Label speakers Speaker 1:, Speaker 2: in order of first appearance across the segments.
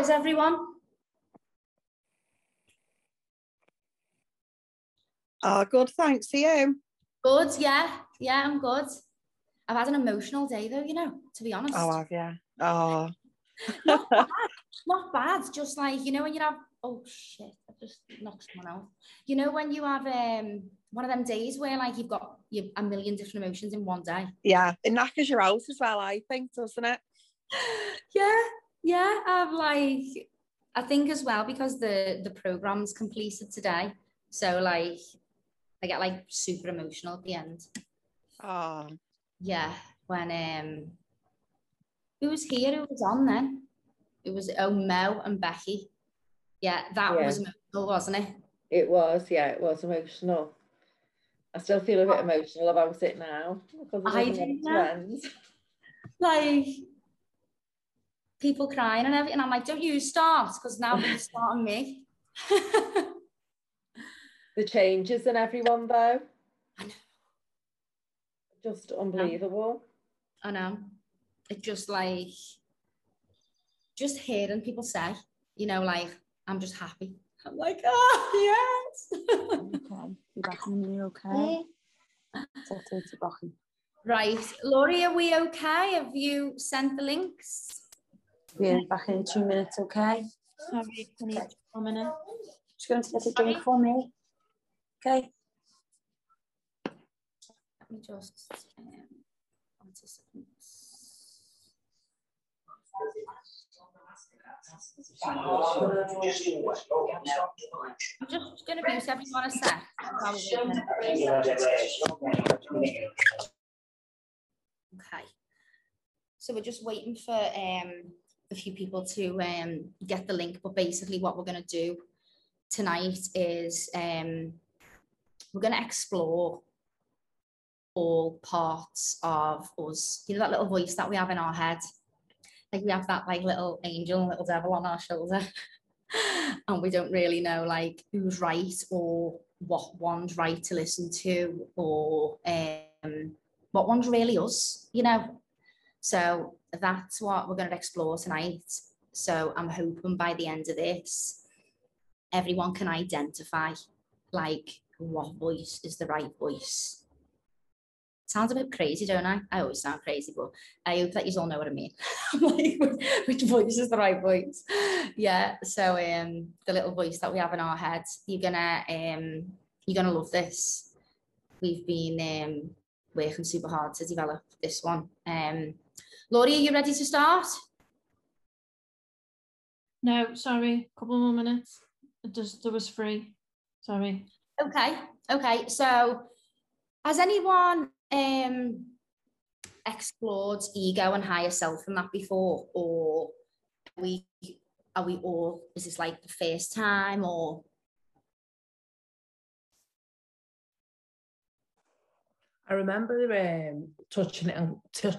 Speaker 1: is everyone?
Speaker 2: Oh, good. Thanks to you.
Speaker 1: Good, yeah. Yeah, I'm good. I've had an emotional day though, you know, to be honest.
Speaker 2: Oh, have you? Oh.
Speaker 1: not bad. Not bad. Just like, you know, when you have, oh shit, I just knocked someone out. You know, when you have um one of them days where like you've got you, a million different emotions in one day.
Speaker 2: Yeah, it knackers you out as well, I think, doesn't it?
Speaker 1: yeah, yeah. I've like, I think as well because the the program's completed today. So like, I get like super emotional at the end.
Speaker 2: Oh.
Speaker 1: Yeah, when um, who was here? Who was on then? It was oh Mel and Becky. Yeah, that yeah. was emotional, wasn't it?
Speaker 3: It was, yeah, it was emotional. I still feel a bit emotional about it now because
Speaker 1: I do. Like people crying and everything. I'm like, don't you start because now you're starting me.
Speaker 3: the changes in everyone though. I know. Just unbelievable.
Speaker 1: I know. It just like just hearing people say, you know, like, I'm just happy. I'm like, oh yes.
Speaker 4: okay. You're back you okay?
Speaker 1: Right. Laurie, are we okay? Have you sent the links?
Speaker 4: We're back in two minutes, okay?
Speaker 1: Sorry, I need one minute.
Speaker 4: Just going to get a drink for me. Okay.
Speaker 1: Let me just um, I'm just going to use everyone a sec. Okay. So we're just waiting for um, a few people to um, get the link, but basically what we're going to do tonight is um, we're going to explore all parts of us. You know that little voice that we have in our head like we have that like little angel, little devil on our shoulder, and we don't really know like who's right or what one's right to listen to or um, what one's really us, you know. So that's what we're going to explore tonight. So I'm hoping by the end of this, everyone can identify like what voice is the right voice sounds a bit crazy, don't I? I always sound crazy, but I hope that you all know what I mean. like, which voice is the right voice? Yeah. So um, the little voice that we have in our heads, you're gonna um, you're gonna love this. We've been um, working super hard to develop this one. Um, Laurie, are you ready to start?
Speaker 5: No, sorry, a couple more minutes. It just there was free. Sorry.
Speaker 1: Okay. Okay. So has anyone um, explored ego and higher self in that before, or are we are we all? Is this like the first time, or?
Speaker 6: I remember um, touching it and t-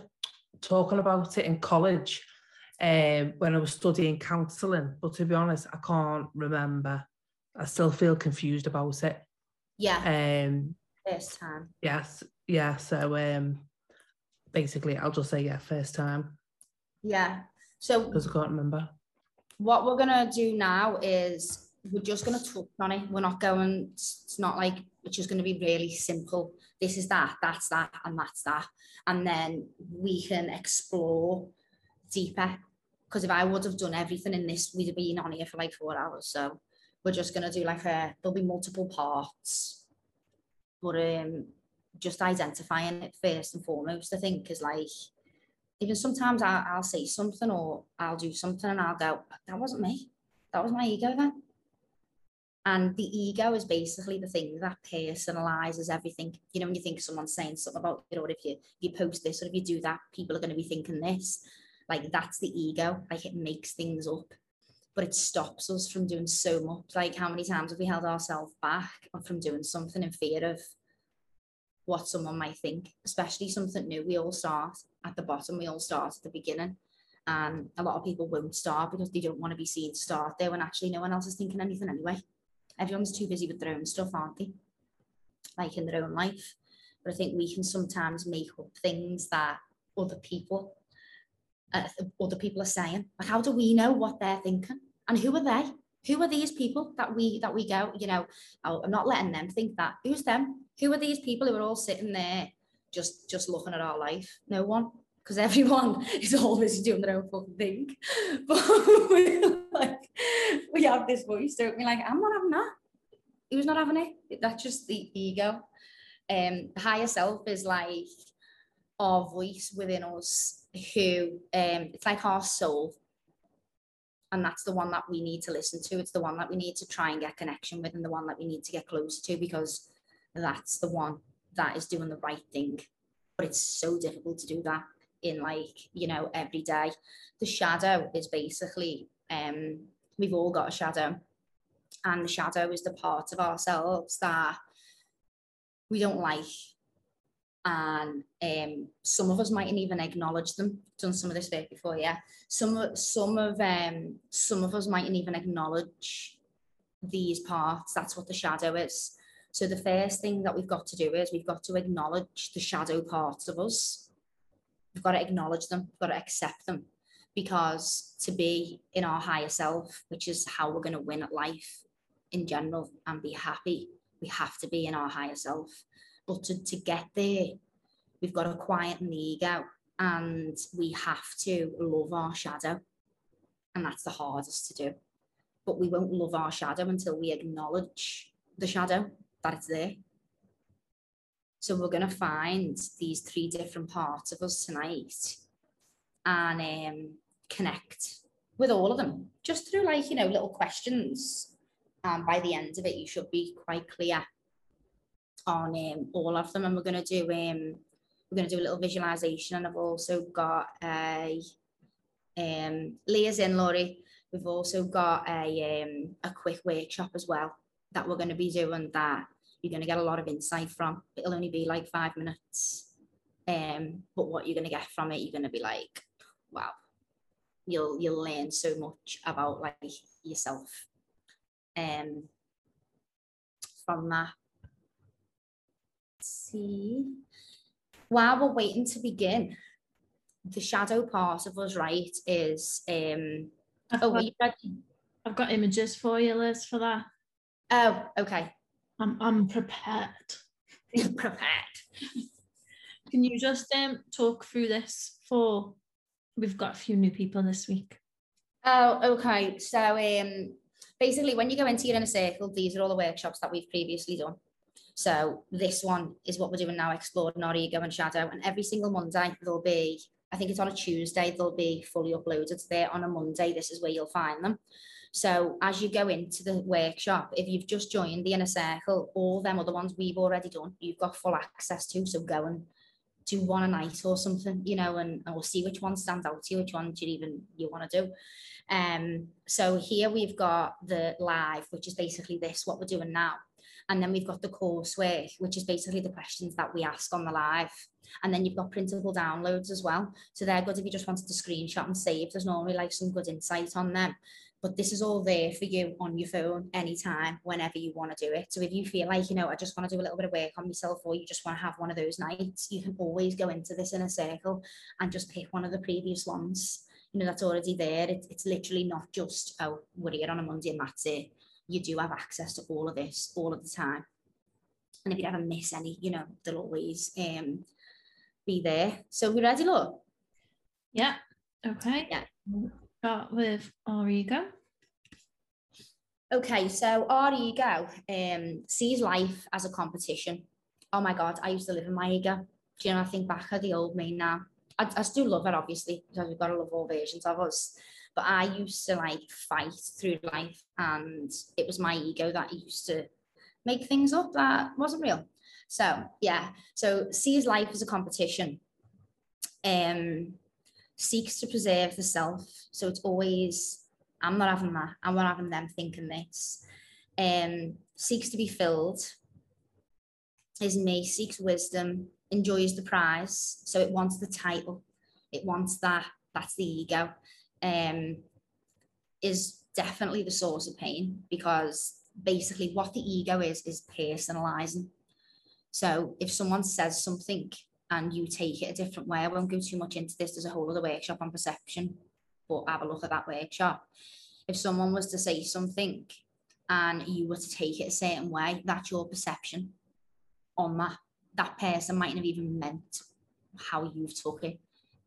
Speaker 6: talking about it in college um, when I was studying counselling. But to be honest, I can't remember. I still feel confused about it.
Speaker 1: Yeah. Um, first time.
Speaker 6: Yes, yeah, so um, basically, I'll just say yeah, first time.
Speaker 1: Yeah. So
Speaker 6: because I can't remember.
Speaker 1: What we're gonna do now is we're just gonna talk on it. We're not going. It's not like it's just gonna be really simple. This is that. That's that, and that's that, and then we can explore deeper. Because if I would have done everything in this, we'd have been on here for like four hours. So we're just gonna do like a. There'll be multiple parts, but um, just identifying it first and foremost, I think, is like even sometimes I, I'll say something or I'll do something and I'll go, that wasn't me. That was my ego then. And the ego is basically the thing that personalizes everything. You know, when you think someone's saying something about it, or if you you post this, or if you do that, people are going to be thinking this. Like that's the ego. Like it makes things up, but it stops us from doing so much. Like how many times have we held ourselves back from doing something in fear of what someone might think, especially something new. We all start at the bottom, we all start at the beginning. And a lot of people won't start because they don't want to be seen start there when actually no one else is thinking anything anyway. Everyone's too busy with their own stuff, aren't they? Like in their own life. But I think we can sometimes make up things that other people uh, other people are saying? Like, how do we know what they're thinking? And who are they? Who are these people that we that we go? You know, oh, I'm not letting them think that. Who's them? Who are these people who are all sitting there just just looking at our life? No one, because everyone is always doing their own fucking thing. But like, we have this voice, don't we? Like, I'm not having that. Who's not having it? That's just the ego. Um, the higher self is like our voice within us who um it's like our soul and that's the one that we need to listen to it's the one that we need to try and get connection with and the one that we need to get closer to because that's the one that is doing the right thing but it's so difficult to do that in like you know every day the shadow is basically um we've all got a shadow and the shadow is the part of ourselves that we don't like and um, some of us mightn't even acknowledge them. Done some of this work before, yeah. Some some of um, some of us mightn't even acknowledge these parts. That's what the shadow is. So the first thing that we've got to do is we've got to acknowledge the shadow parts of us. We've got to acknowledge them. We've got to accept them, because to be in our higher self, which is how we're going to win at life in general and be happy, we have to be in our higher self but to, to get there, we've got to quieten the ego and we have to love our shadow. And that's the hardest to do. But we won't love our shadow until we acknowledge the shadow, that it's there. So we're going to find these three different parts of us tonight and um, connect with all of them. Just through like, you know, little questions. And by the end of it, you should be quite clear on um, all of them. And we're going to do um, we're going to do a little visualization and I've also got a um, Leah's in Laurie. We've also got a um, a quick workshop as well that we're going to be doing that you're going to get a lot of insight from. It'll only be like five minutes um, but what you're going to get from it you're going to be like wow you'll you'll learn so much about like yourself um, from that see. While we're waiting to begin, the shadow part of us, right, is um
Speaker 5: I've,
Speaker 1: oh,
Speaker 5: got. I've got images for you, Liz, for that.
Speaker 1: Oh, okay.
Speaker 5: I'm, I'm prepared.
Speaker 1: Prepared.
Speaker 5: Can you just um talk through this for? We've got a few new people this week.
Speaker 1: Oh, okay. So um basically when you go into your inner circle, these are all the workshops that we've previously done. So this one is what we're doing now, exploring our ego and shadow. And every single Monday there'll be, I think it's on a Tuesday, they'll be fully uploaded there. On a Monday, this is where you'll find them. So as you go into the workshop, if you've just joined the inner circle, all them other ones we've already done, you've got full access to. So go and do one a night or something, you know, and, and we'll see which one stands out to you, which one do you even you want to do. Um, so here we've got the live, which is basically this, what we're doing now. And then we've got the coursework, which is basically the questions that we ask on the live. And then you've got printable downloads as well. So they're good if you just wanted to screenshot and save. There's normally like some good insight on them. But this is all there for you on your phone anytime, whenever you want to do it. So if you feel like, you know, I just want to do a little bit of work on myself, or you just want to have one of those nights, you can always go into this inner circle and just pick one of the previous ones. You know, that's already there. It, it's literally not just, oh, we're here on a Monday and that's it you do have access to all of this all of the time. And if you ever miss any, you know, they'll always um, be there. So we ready, look?
Speaker 5: Yeah. Okay.
Speaker 1: Yeah.
Speaker 5: Start with our ego.
Speaker 1: Okay, so our ego um, sees life as a competition. Oh my God, I used to live in my ego. Do you know, I think back at the old me now. I, I still love it, obviously, because we've got to love all versions of us. But I used to like fight through life, and it was my ego that used to make things up that wasn't real. So yeah, so sees life as a competition. Um, seeks to preserve the self. So it's always, I'm not having that. I'm not having them thinking this. Um, seeks to be filled. Is me, seeks wisdom, enjoys the prize. So it wants the title. It wants that. That's the ego um, is definitely the source of pain because basically what the ego is is personalizing. So if someone says something and you take it a different way. I won't go too much into this. There's a whole other workshop on perception, but have a look at that workshop. If someone was to say something and you were to take it a certain way, that's your perception on that. That person mightn't have even meant how you've took it.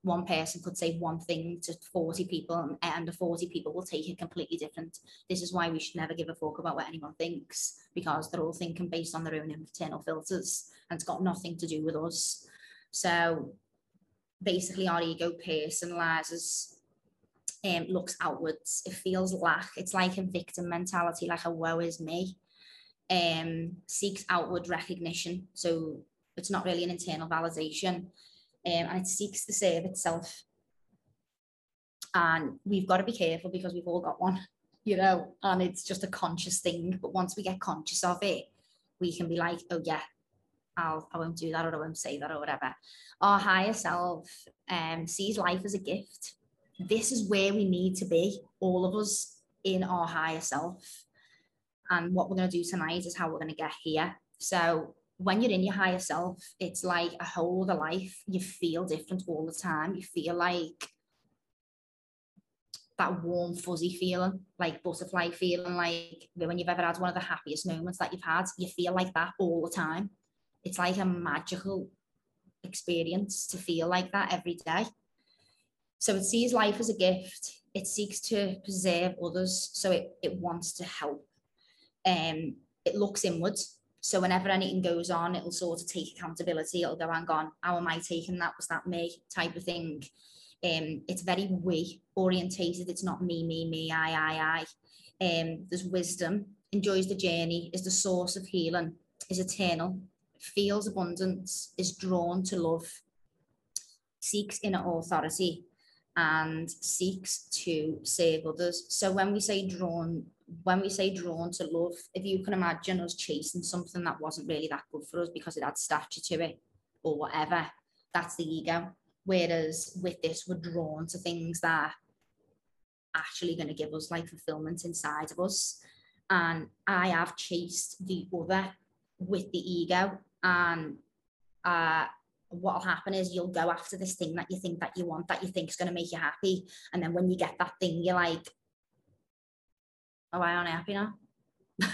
Speaker 1: One person could say one thing to 40 people, and the 40 people will take it completely different. This is why we should never give a fuck about what anyone thinks, because they're all thinking based on their own internal filters, and it's got nothing to do with us. So basically, our ego personalizes, um, looks outwards. It feels lack. It's like a victim mentality, like a woe is me. Um, seeks outward recognition. So it's not really an internal validation um, and it seeks to save itself. And we've got to be careful because we've all got one, you know, and it's just a conscious thing. But once we get conscious of it, we can be like, oh yeah, I'll I won't do that or I won't say that or whatever. Our higher self um, sees life as a gift. This is where we need to be, all of us in our higher self. And what we're going to do tonight is how we're going to get here. So when you're in your higher self, it's like a whole other life. You feel different all the time. You feel like that warm, fuzzy feeling, like butterfly feeling, like when you've ever had one of the happiest moments that you've had, you feel like that all the time. It's like a magical experience to feel like that every day. So it sees life as a gift. It seeks to preserve others. So it, it wants to help. Um, it looks inwards so whenever anything goes on, it'll sort of take accountability. It'll go, hang on, how am I taking that? Was that me? Type of thing. Um, it's very we orientated. It's not me, me, me, I, I, I. Um, there's wisdom, enjoys the journey, is the source of healing, is eternal, feels abundance, is drawn to love, seeks inner authority, and seeks to save others. So when we say drawn when we say drawn to love, if you can imagine us chasing something that wasn't really that good for us because it had stature to it or whatever, that's the ego. Whereas with this, we're drawn to things that are actually going to give us like fulfillment inside of us. And I have chased the other with the ego. And uh, what'll happen is you'll go after this thing that you think that you want, that you think is going to make you happy. And then when you get that thing, you're like, oh, I aren't happy now.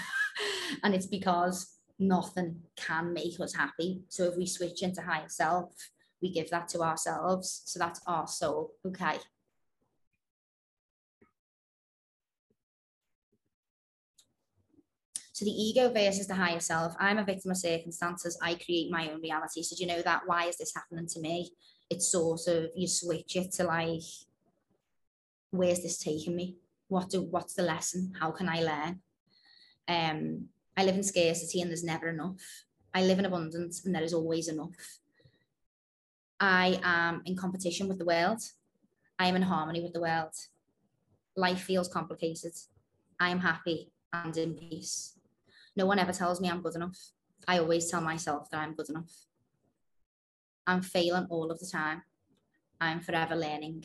Speaker 1: and it's because nothing can make us happy. So if we switch into higher self, we give that to ourselves. So that's our soul. Okay. So the ego versus the higher self. I'm a victim of circumstances. I create my own reality. So do you know that? Why is this happening to me? It's sort of you switch it to like, where's this taking me? what do what's the lesson how can i learn um i live in scarcity and there's never enough i live in abundance and there is always enough i am in competition with the world i am in harmony with the world life feels complicated i am happy and in peace no one ever tells me i'm good enough i always tell myself that i'm good enough i'm failing all of the time i'm forever learning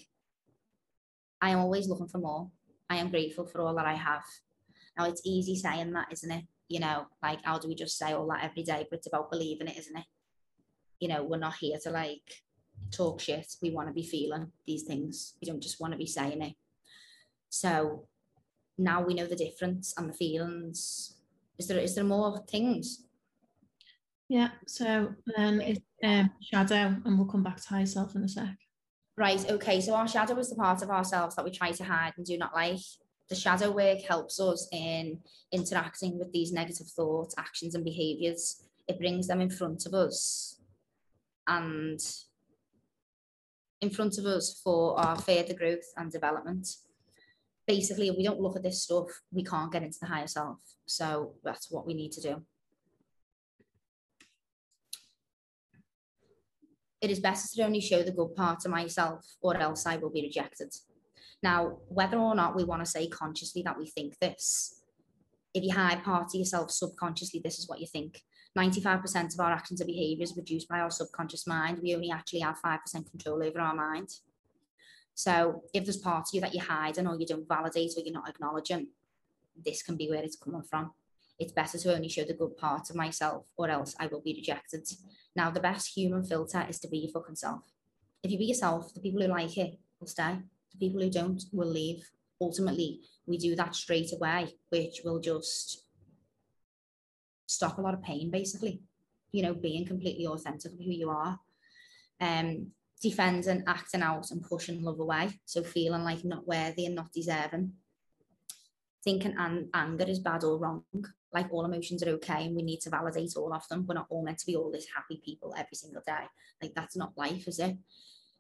Speaker 1: i am always looking for more I am grateful for all that I have. Now it's easy saying that, isn't it? You know, like how do we just say all that every day? But it's about believing it, isn't it? You know, we're not here to like talk shit. We want to be feeling these things. We don't just want to be saying it. So now we know the difference and the feelings. Is there is there more things?
Speaker 5: Yeah, so then it's um, shadow, and we'll come back to high self in a sec.
Speaker 1: Right, okay, so our shadow is the part of ourselves that we try to hide and do not like. The shadow work helps us in interacting with these negative thoughts, actions, and behaviors. It brings them in front of us and in front of us for our further growth and development. Basically, if we don't look at this stuff, we can't get into the higher self. So that's what we need to do. it is best to only show the good part of myself or else I will be rejected. Now, whether or not we want to say consciously that we think this, if you hide part of yourself subconsciously, this is what you think. 95% of our actions and behaviors are produced by our subconscious mind. We only actually have 5% control over our mind. So if there's part of you that you're hiding or you don't validate or you're not acknowledging, this can be where it's coming from. It's better to only show the good part of myself, or else I will be rejected. Now, the best human filter is to be your fucking self. If you be yourself, the people who like it will stay. The people who don't will leave. Ultimately, we do that straight away, which will just stop a lot of pain, basically. You know, being completely authentic of who you are. Um, defending, acting out, and pushing love away. So feeling like not worthy and not deserving. Thinking and anger is bad or wrong. Like all emotions are okay, and we need to validate all of them. We're not all meant to be all this happy people every single day. Like that's not life, is it?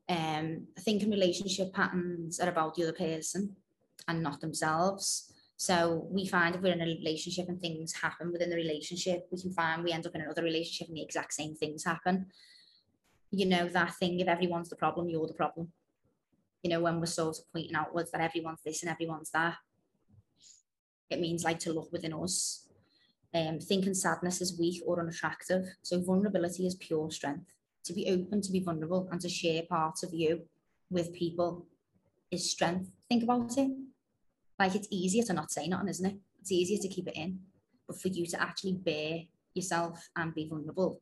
Speaker 1: Um, I think in relationship patterns are about the other person and not themselves. So we find if we're in a relationship and things happen within the relationship, we can find we end up in another relationship and the exact same things happen. You know, that thing if everyone's the problem, you're the problem. You know, when we're sort of pointing outwards that everyone's this and everyone's that, it means like to look within us. Um, thinking sadness is weak or unattractive. So vulnerability is pure strength. To be open, to be vulnerable, and to share parts of you with people is strength. Think about it. Like it's easier to not say nothing, isn't it? It's easier to keep it in. But for you to actually bare yourself and be vulnerable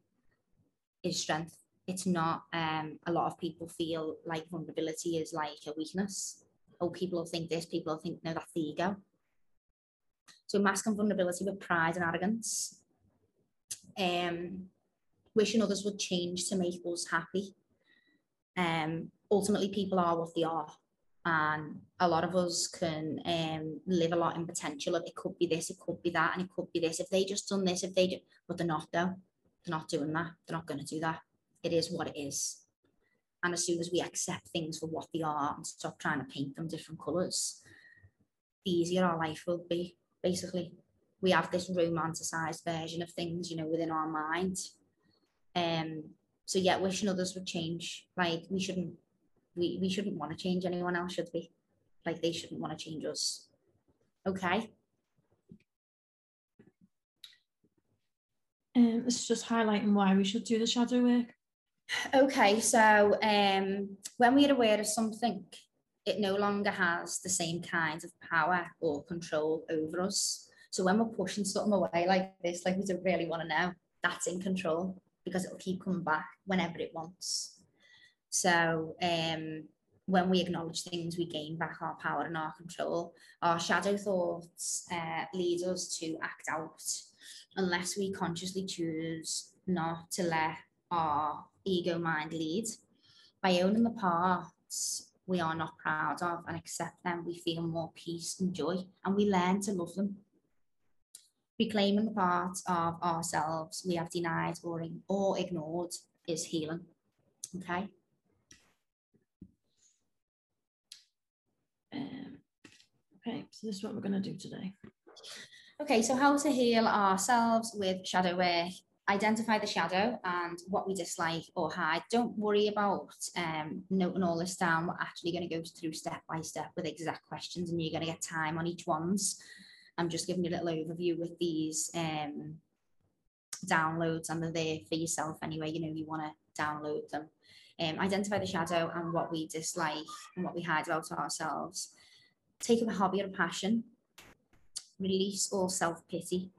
Speaker 1: is strength. It's not um a lot of people feel like vulnerability is like a weakness. Oh, people will think this, people will think no, that's the ego. So masking vulnerability with pride and arrogance. Um wishing others would change to make us happy. Um ultimately people are what they are and a lot of us can um, live a lot in potential of it could be this, it could be that, and it could be this. If they just done this, if they do, but they're not though. They're not doing that. They're not going to do that. It is what it is. And as soon as we accept things for what they are and stop trying to paint them different colours, the easier our life will be. Basically, we have this romanticized version of things, you know, within our mind. Um. So yeah, wishing others would change. Like we shouldn't we, we shouldn't want to change anyone else, should we? Like they shouldn't want to change us. Okay.
Speaker 5: Um, it's just highlighting why we should do the shadow work.
Speaker 1: Okay, so um, when we are aware of something, it no longer has the same kind of power or control over us. So when we're pushing something away like this, like we don't really want to know, that's in control because it'll keep coming back whenever it wants. So um, when we acknowledge things, we gain back our power and our control. Our shadow thoughts uh, lead us to act out unless we consciously choose not to let our ego mind lead. By owning the parts we are not proud of and accept them, we feel more peace and joy and we learn to love them. Reclaiming the parts of ourselves we have denied or, or ignored is healing. Okay.
Speaker 5: Um, okay, so this is what we're going to do today.
Speaker 1: Okay, so how to heal ourselves with shadow work. Identify the shadow and what we dislike or hide. Don't worry about um, noting all this down. We're actually going to go through step by step with exact questions, and you're going to get time on each ones. I'm just giving you a little overview with these um, downloads, and they're there for yourself anyway. You know, you want to download them. Um, identify the shadow and what we dislike and what we hide about ourselves. Take up a hobby or a passion. Release all self pity.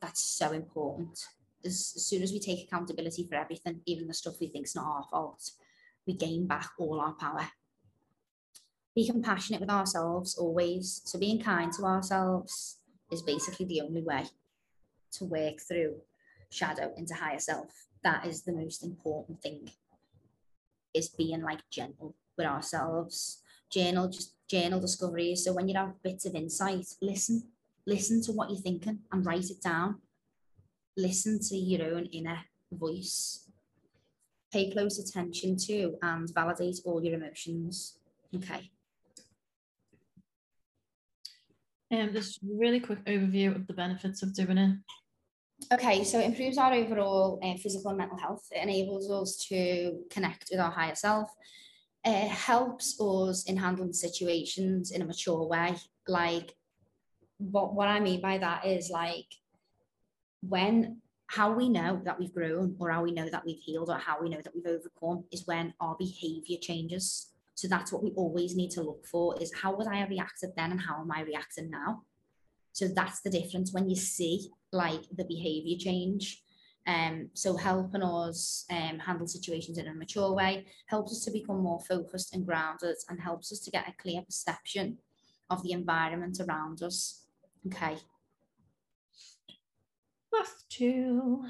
Speaker 1: That's so important. As, as soon as we take accountability for everything, even the stuff we think is not our fault, we gain back all our power. Be compassionate with ourselves always. So being kind to ourselves is basically the only way to work through shadow into higher self. That is the most important thing is being like gentle with ourselves. Journal just journal discoveries. So when you have bits of insight, listen, listen to what you're thinking and write it down. Listen to your own inner voice. Pay close attention to and validate all your emotions. Okay.
Speaker 5: Um, just a really quick overview of the benefits of doing it.
Speaker 1: Okay, so it improves our overall uh, physical and mental health. It enables us to connect with our higher self. It helps us in handling situations in a mature way. Like, what, what I mean by that is like when how we know that we've grown or how we know that we've healed or how we know that we've overcome is when our behavior changes. So that's what we always need to look for is how would I reacted then and how am I reacting now? So that's the difference when you see like the behavior change. Um, so helping us um, handle situations in a mature way helps us to become more focused and grounded and helps us to get a clear perception of the environment around us. Okay.
Speaker 5: Two.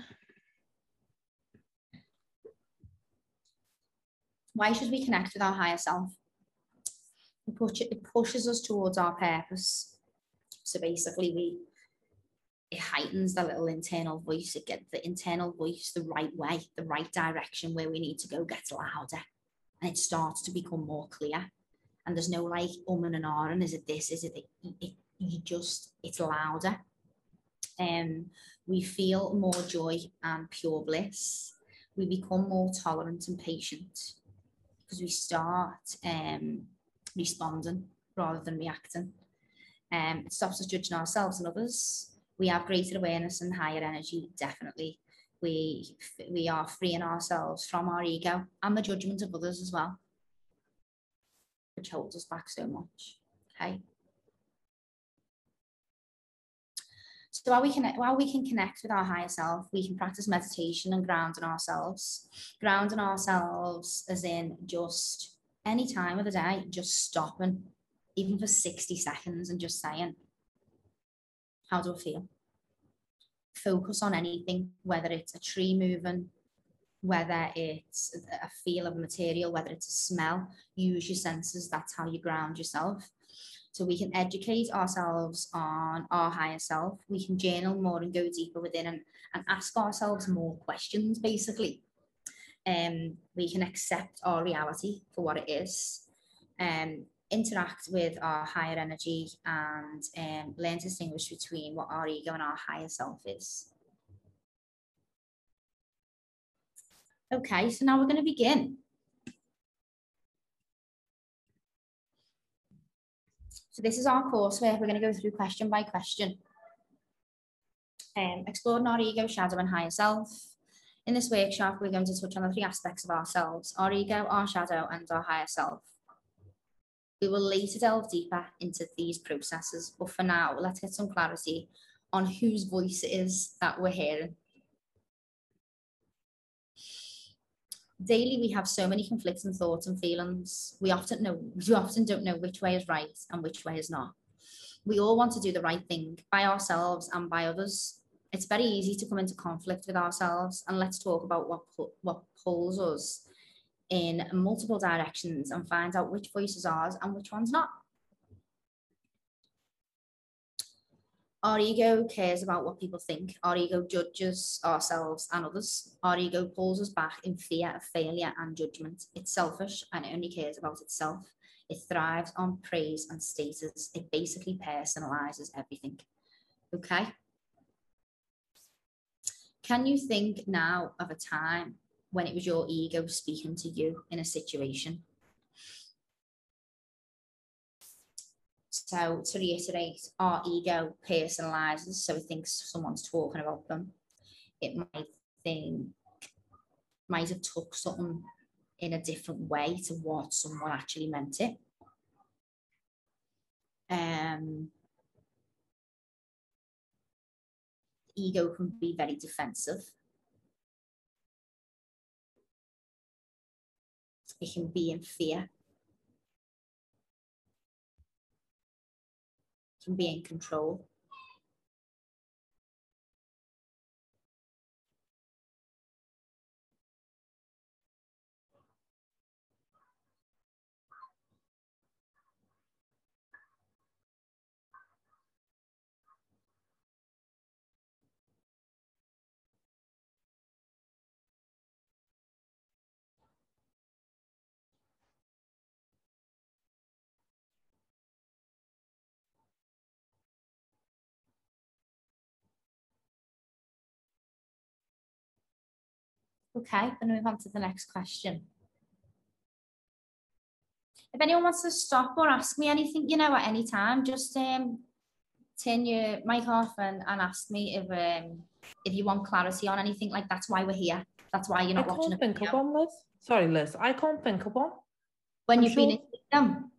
Speaker 1: Why should we connect with our higher self? It, push, it pushes us towards our purpose. So basically, we it heightens the little internal voice. It gets the internal voice the right way, the right direction where we need to go gets louder, and it starts to become more clear. And there's no like um and an ah and is it this? Is it, it, it you just it's louder. Um, we feel more joy and pure bliss. We become more tolerant and patient because we start um, responding rather than reacting. Um, it stops us judging ourselves and others. We have greater awareness and higher energy, definitely. We, we are freeing ourselves from our ego and the judgment of others as well, which holds us back so much. Okay. So while we can while we can connect with our higher self, we can practice meditation and grounding ourselves. Grounding ourselves as in just any time of the day, just stopping, even for 60 seconds, and just saying, How do I feel? Focus on anything, whether it's a tree moving, whether it's a feel of material, whether it's a smell, use your senses. That's how you ground yourself. So we can educate ourselves on our higher self. We can journal more and go deeper within and, and ask ourselves more questions, basically. Um, we can accept our reality for what it is, um, interact with our higher energy, and um, learn to distinguish between what our ego and our higher self is. Okay, so now we're going to begin. So this is our course where we're going to go through question by question. Um, exploring our ego, shadow and higher self. In this workshop, we're going to touch on the three aspects of ourselves, our ego, our shadow and our higher self. We will later delve deeper into these processes, but for now, let's get some clarity on whose voice it is that we're hearing. Daily we have so many conflicting thoughts and feelings. We often know we often don't know which way is right and which way is not. We all want to do the right thing by ourselves and by others. It's very easy to come into conflict with ourselves, and let's talk about what what pulls us in multiple directions and find out which voice is ours and which one's not. Our ego cares about what people think. Our ego judges ourselves and others. Our ego pulls us back in fear of failure and judgment. It's selfish and it only cares about itself. It thrives on praise and status. It basically personalizes everything. Okay? Can you think now of a time when it was your ego speaking to you in a situation? So to reiterate, our ego personalizes, so it thinks someone's talking about them. It might think, might have took something in a different way to what someone actually meant it. Um, ego can be very defensive. It can be in fear can be in Okay, going to move on to the next question. If anyone wants to stop or ask me anything, you know, at any time, just um, turn your mic off and, and ask me if um, if you want clarity on anything. Like that's why we're here. That's why you're not
Speaker 6: I
Speaker 1: watching
Speaker 6: can't
Speaker 1: a
Speaker 6: think of one, Liz. Sorry, Liz. I can't think of one.
Speaker 1: When
Speaker 6: I'm
Speaker 1: you've been
Speaker 6: sure-
Speaker 1: in them.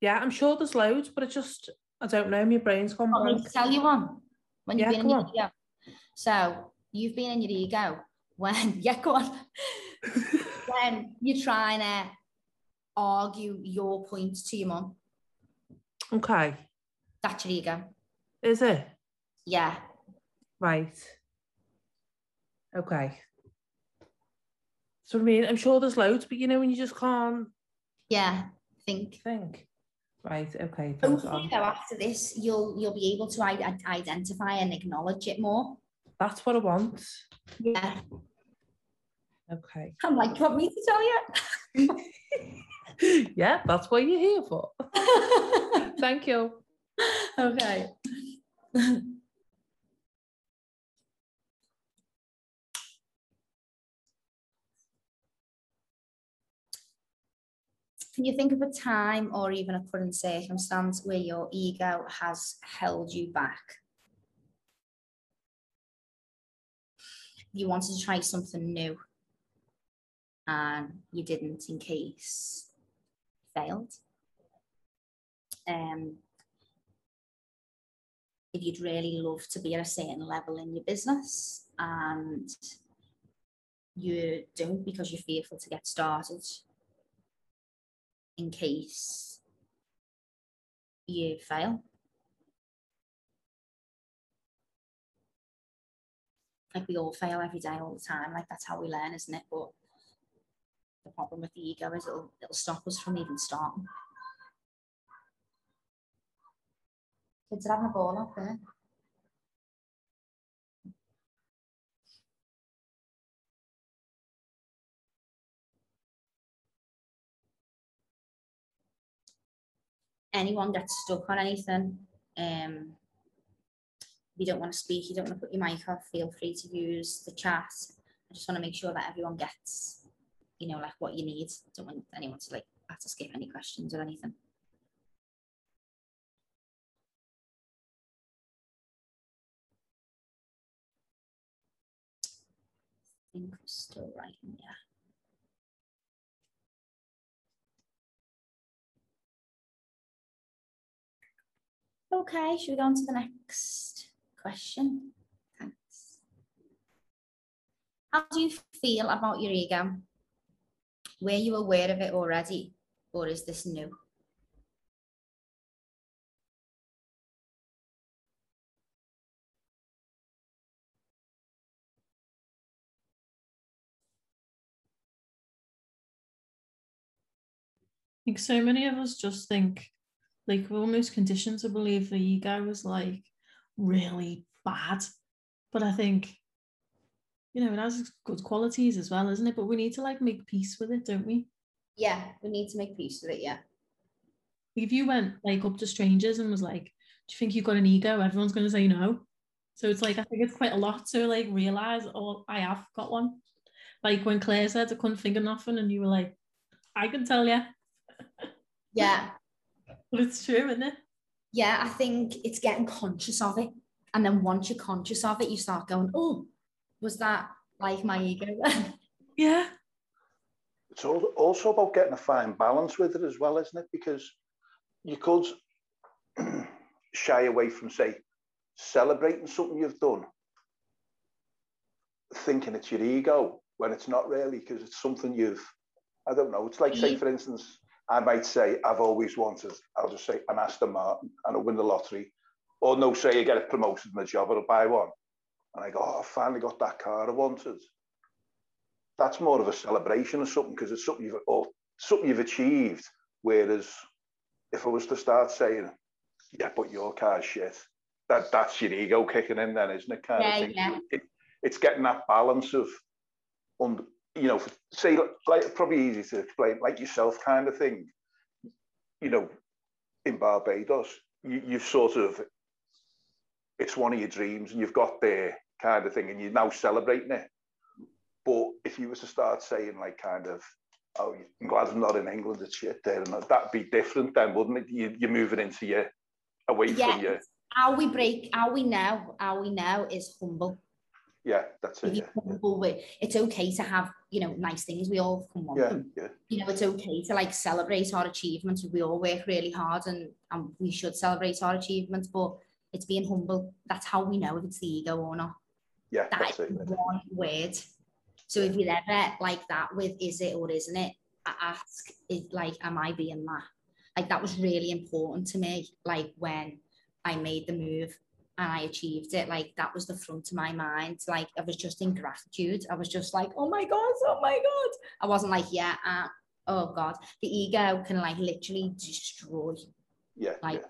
Speaker 6: Yeah, I'm sure there's loads, but it just I don't know. My brain's gone
Speaker 1: Want me
Speaker 6: blank.
Speaker 1: to tell you one? When you've
Speaker 6: Yeah,
Speaker 1: been in your ego. So you've been in your ego when yeah, go on. when you're trying to argue your point to your mum.
Speaker 6: Okay.
Speaker 1: That's your ego.
Speaker 6: Is it?
Speaker 1: Yeah.
Speaker 6: Right. Okay. So I mean, I'm sure there's loads, but you know when you just can't
Speaker 1: Yeah. Think.
Speaker 6: think. Right. Okay.
Speaker 1: Hopefully, though, after this, you'll you'll be able to I- identify and acknowledge it more.
Speaker 6: That's what I want.
Speaker 1: Yeah.
Speaker 6: Okay.
Speaker 1: I'm like, do you want me to tell you?
Speaker 6: yeah, that's what you're here for. Thank you.
Speaker 1: okay. Can you think of a time or even a current circumstance where your ego has held you back? You wanted to try something new and you didn't in case failed. Um, if you'd really love to be at a certain level in your business and you don't because you're fearful to get started in case you fail. Like we all fail every day, all the time. Like that's how we learn, isn't it? But the problem with the ego is it'll, it'll stop us from even starting. Kids are having a ball up there. Anyone gets stuck on anything, um, you don't want to speak, you don't want to put your mic off, feel free to use the chat. I just want to make sure that everyone gets, you know, like what you need. Don't want anyone to like have to skip any questions or anything. I think we're still writing, yeah. Okay, should we go on to the next question? Thanks. How do you feel about your ego? Were you aware of it already, or is this new?
Speaker 5: I think so many of us just think, like, we're almost conditioned to believe the ego is like really bad. But I think, you know, it has good qualities as well, isn't it? But we need to like make peace with it, don't we?
Speaker 1: Yeah, we need to make peace with it, yeah.
Speaker 5: If you went like up to strangers and was like, Do you think you've got an ego? Everyone's gonna say no. So it's like I think it's quite a lot to like realize, oh, I have got one. Like when Claire said I couldn't think of nothing, and you were like, I can tell you.
Speaker 1: Yeah,
Speaker 5: But it's true, isn't it?
Speaker 1: yeah, I think it's getting conscious of it. And then once you're conscious of it, you start going, oh, was that like my ego?
Speaker 5: Yeah.
Speaker 7: it's also about getting a fine balance with it as well, isn't it? Because you could shy away from, say, celebrating something you've done, thinking it's your ego when it's not really, because it's something you've, I don't know, it's like, say, for instance, I might say, I've always wanted, I'll just say, an Aston Martin and I'll win the lottery. Or no, say you get a promotion in the job, I'll buy one. And I go, oh, I finally got that car I wanted that's more of a celebration or something because it's something you've or something you've achieved. Whereas if I was to start saying, "Yeah, but your car's shit," that that's your ego kicking in, then, isn't it? Kind
Speaker 1: Yeah,
Speaker 7: of thing.
Speaker 1: yeah.
Speaker 7: It, it's getting that balance of, um, you know, say like probably easy to explain, like yourself kind of thing. You know, in Barbados, you, you've sort of it's one of your dreams, and you've got there kind of thing, and you're now celebrating it. But if you was to start saying like kind of, oh, I'm glad I'm not in England, it's shit there, and that'd be different then, wouldn't it? You, you're moving into your away
Speaker 1: yeah,
Speaker 7: from your
Speaker 1: how we break, how we know, how we know is humble.
Speaker 7: Yeah, that's it. Yeah, yeah.
Speaker 1: humble with, it's okay to have, you know, nice things. We all can want
Speaker 7: Yeah,
Speaker 1: them.
Speaker 7: yeah.
Speaker 1: You know, it's okay to like celebrate our achievements. We all work really hard and, and we should celebrate our achievements, but it's being humble. That's how we know if it's the ego or not.
Speaker 7: Yeah,
Speaker 1: That
Speaker 7: that's
Speaker 1: is one word. So if you're ever like that with is it or isn't it, I ask is like, am I being that? Like that was really important to me. Like when I made the move and I achieved it, like that was the front of my mind. Like I was just in gratitude. I was just like, oh my God, oh my God. I wasn't like, yeah, uh, oh God. The ego can like literally destroy
Speaker 7: Yeah,
Speaker 1: like
Speaker 7: yeah.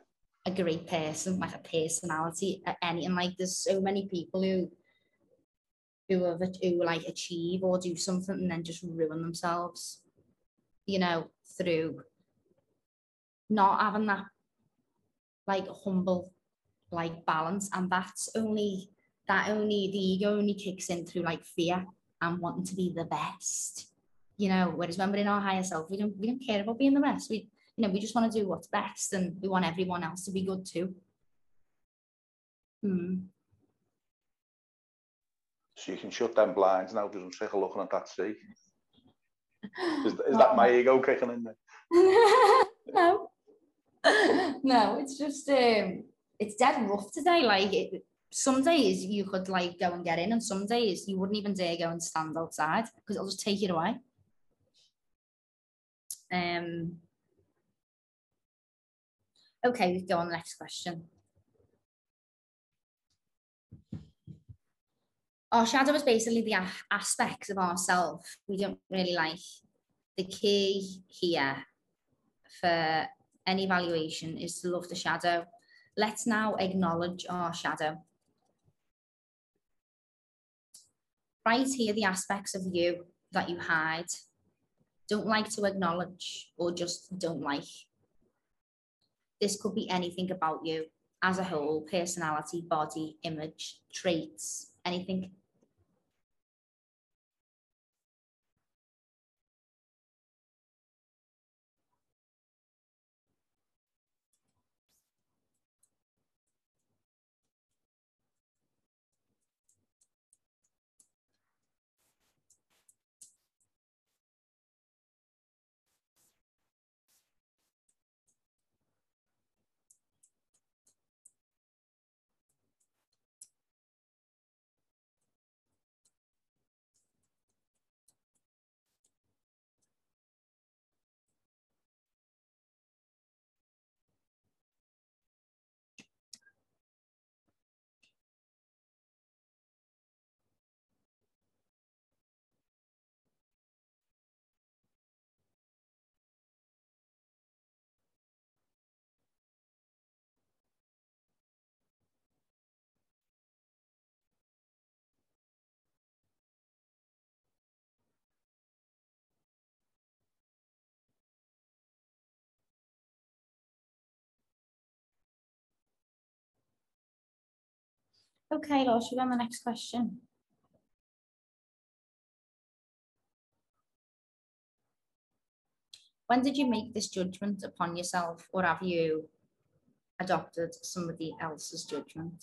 Speaker 1: A great person, like a personality, anything. Like there's so many people who who have who like achieve or do something and then just ruin themselves, you know, through not having that like humble like balance. And that's only that only the ego only kicks in through like fear and wanting to be the best. You know, whereas when we're in our higher self, we don't we don't care about being the best. We you know, we just want to do what's best and we want everyone else to be good too. Hmm.
Speaker 7: So you can shut them blinds now, just take a look at that sea. Is, is that my ego kicking in there?
Speaker 1: no. no, it's just um it's dead rough today. Like it some days you could like go and get in and some days you wouldn't even dare go and stand outside because it'll just take you away. Um okay, we go on the next question. Our shadow is basically the aspects of ourselves we don't really like. The key here for any evaluation is to love the shadow. Let's now acknowledge our shadow. Right here, the aspects of you that you hide, don't like to acknowledge, or just don't like. This could be anything about you as a whole personality, body, image, traits, anything. Okay, Laura, should we go on the next question? When did you make this judgment upon yourself, or have you adopted somebody else's judgment?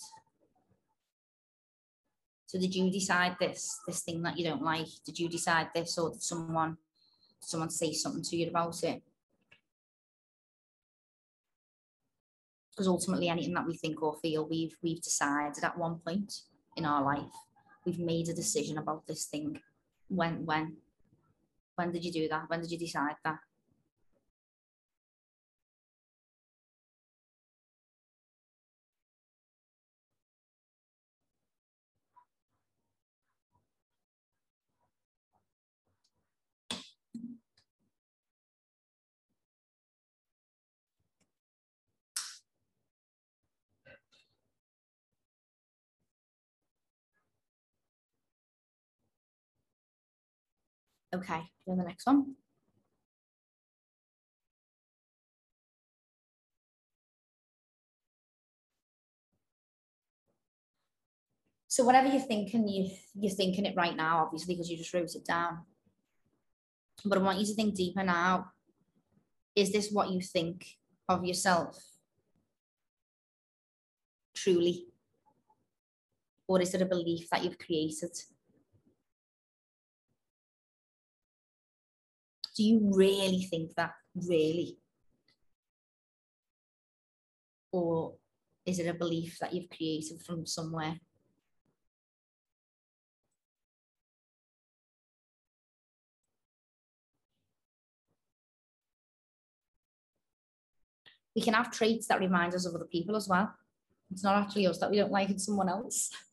Speaker 1: So did you decide this, this thing that you don't like? Did you decide this, or did someone, someone say something to you about it? Because ultimately, anything that we think or feel, we've we've decided at one point in our life, we've made a decision about this thing. When when when did you do that? When did you decide that? Okay, then the next one. So whatever you're thinking, you you're thinking it right now, obviously, because you just wrote it down. But I want you to think deeper now. Is this what you think of yourself? Truly. Or is it a belief that you've created? Do you really think that? Really? Or is it a belief that you've created from somewhere? We can have traits that remind us of other people as well. It's not actually us that we don't like, it's someone else.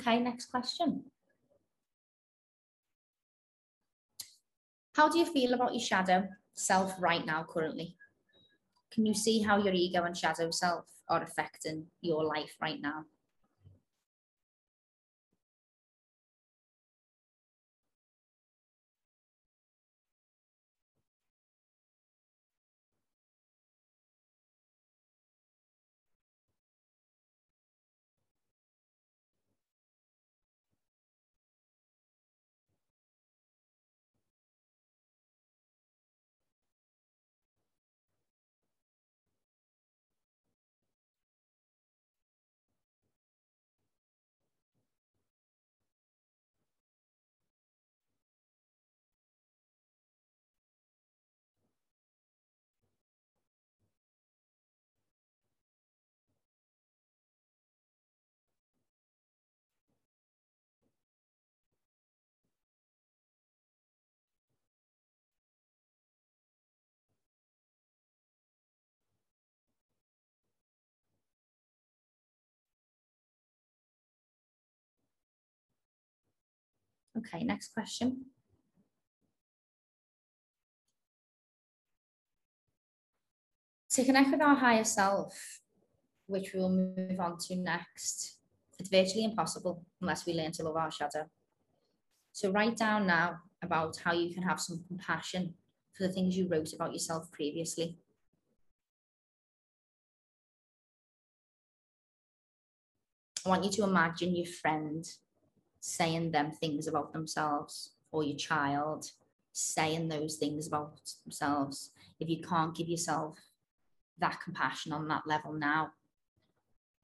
Speaker 1: Okay, next question. How do you feel about your shadow self right now, currently? Can you see how your ego and shadow self are affecting your life right now? Okay, next question. To connect with our higher self, which we'll move on to next, it's virtually impossible unless we learn to love our shadow. So write down now about how you can have some compassion for the things you wrote about yourself previously. I want you to imagine your friend saying them things about themselves or your child saying those things about themselves. If you can't give yourself that compassion on that level now,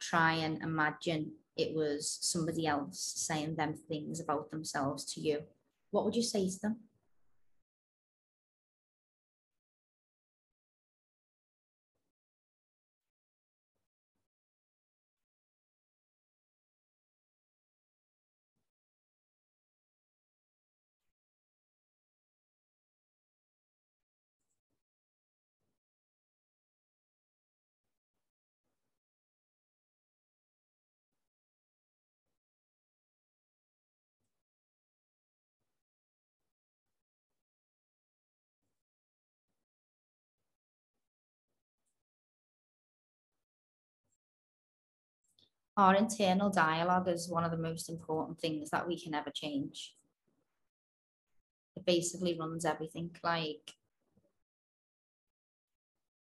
Speaker 1: try and imagine it was somebody else saying them things about themselves to you. What would you say to them? Our internal dialogue is one of the most important things that we can ever change. It basically runs everything. Like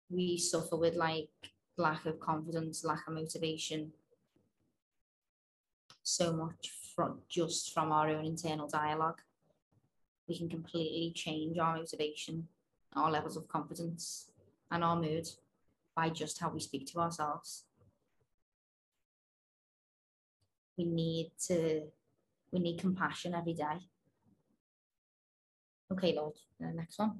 Speaker 1: we suffer with like lack of confidence, lack of motivation, so much from just from our own internal dialogue. We can completely change our motivation, our levels of confidence, and our mood by just how we speak to ourselves we need to we need compassion every day. Okay lord the next one.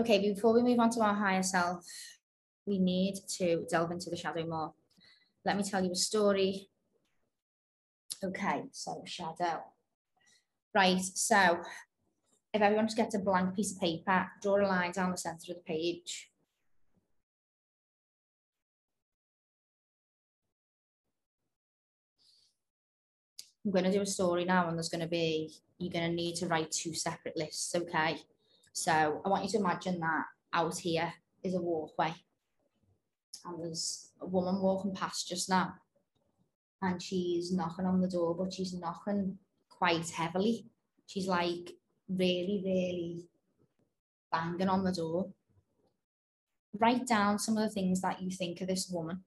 Speaker 1: Okay before we move on to our higher self we need to delve into the shadow more. Let me tell you a story. Okay so shadow. Right, so if everyone just gets a blank piece of paper, draw a line down the centre of the page. I'm going to do a story now and there's going to be, you're going to need to write two separate lists, okay? So I want you to imagine that out here is a walkway and there's a woman walking past just now and she's knocking on the door, but she's knocking quite heavily. She's like really, really banging on the door. Write down some of the things that you think of this woman.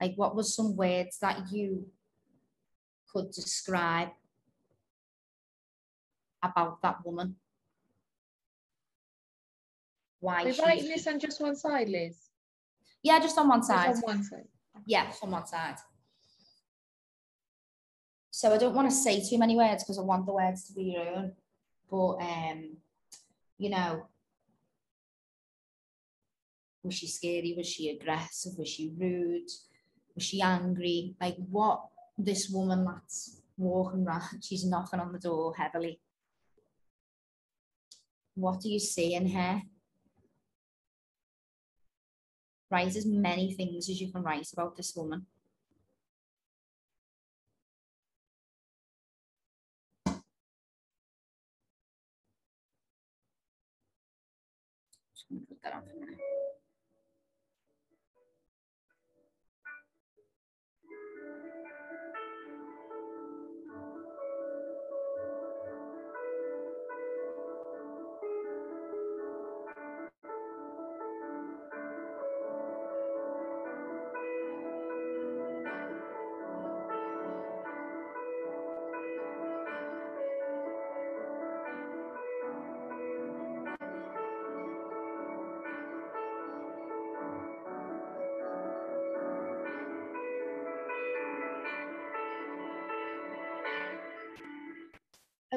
Speaker 1: Like, what were some words that you could describe about that woman? Why
Speaker 8: We're writing this on just one side, Liz.
Speaker 1: Yeah, just on one
Speaker 8: Just
Speaker 1: side.
Speaker 8: on one side.
Speaker 1: Yeah, on one side. So I don't want to say too many words because I want the words to be your own. But um, you know, was she scary? Was she aggressive? Was she rude? Was she angry? Like what this woman that's walking around, she's knocking on the door heavily. What do you see in her? Write as many things as you can write about this woman. Put that on for.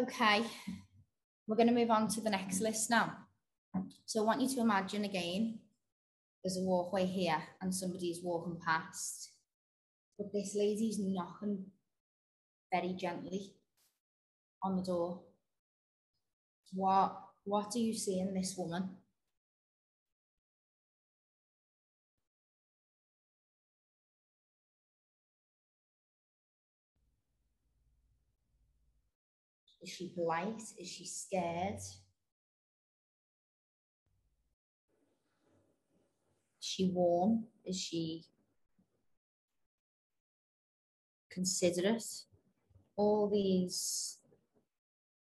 Speaker 1: Okay, we're going to move on to the next list now. So I want you to imagine again, there's a walkway here and somebody's walking past, but this lady's knocking very gently on the door. What, what do you see in this woman? Is she polite? Is she scared? Is she warm? Is she considerate? All these,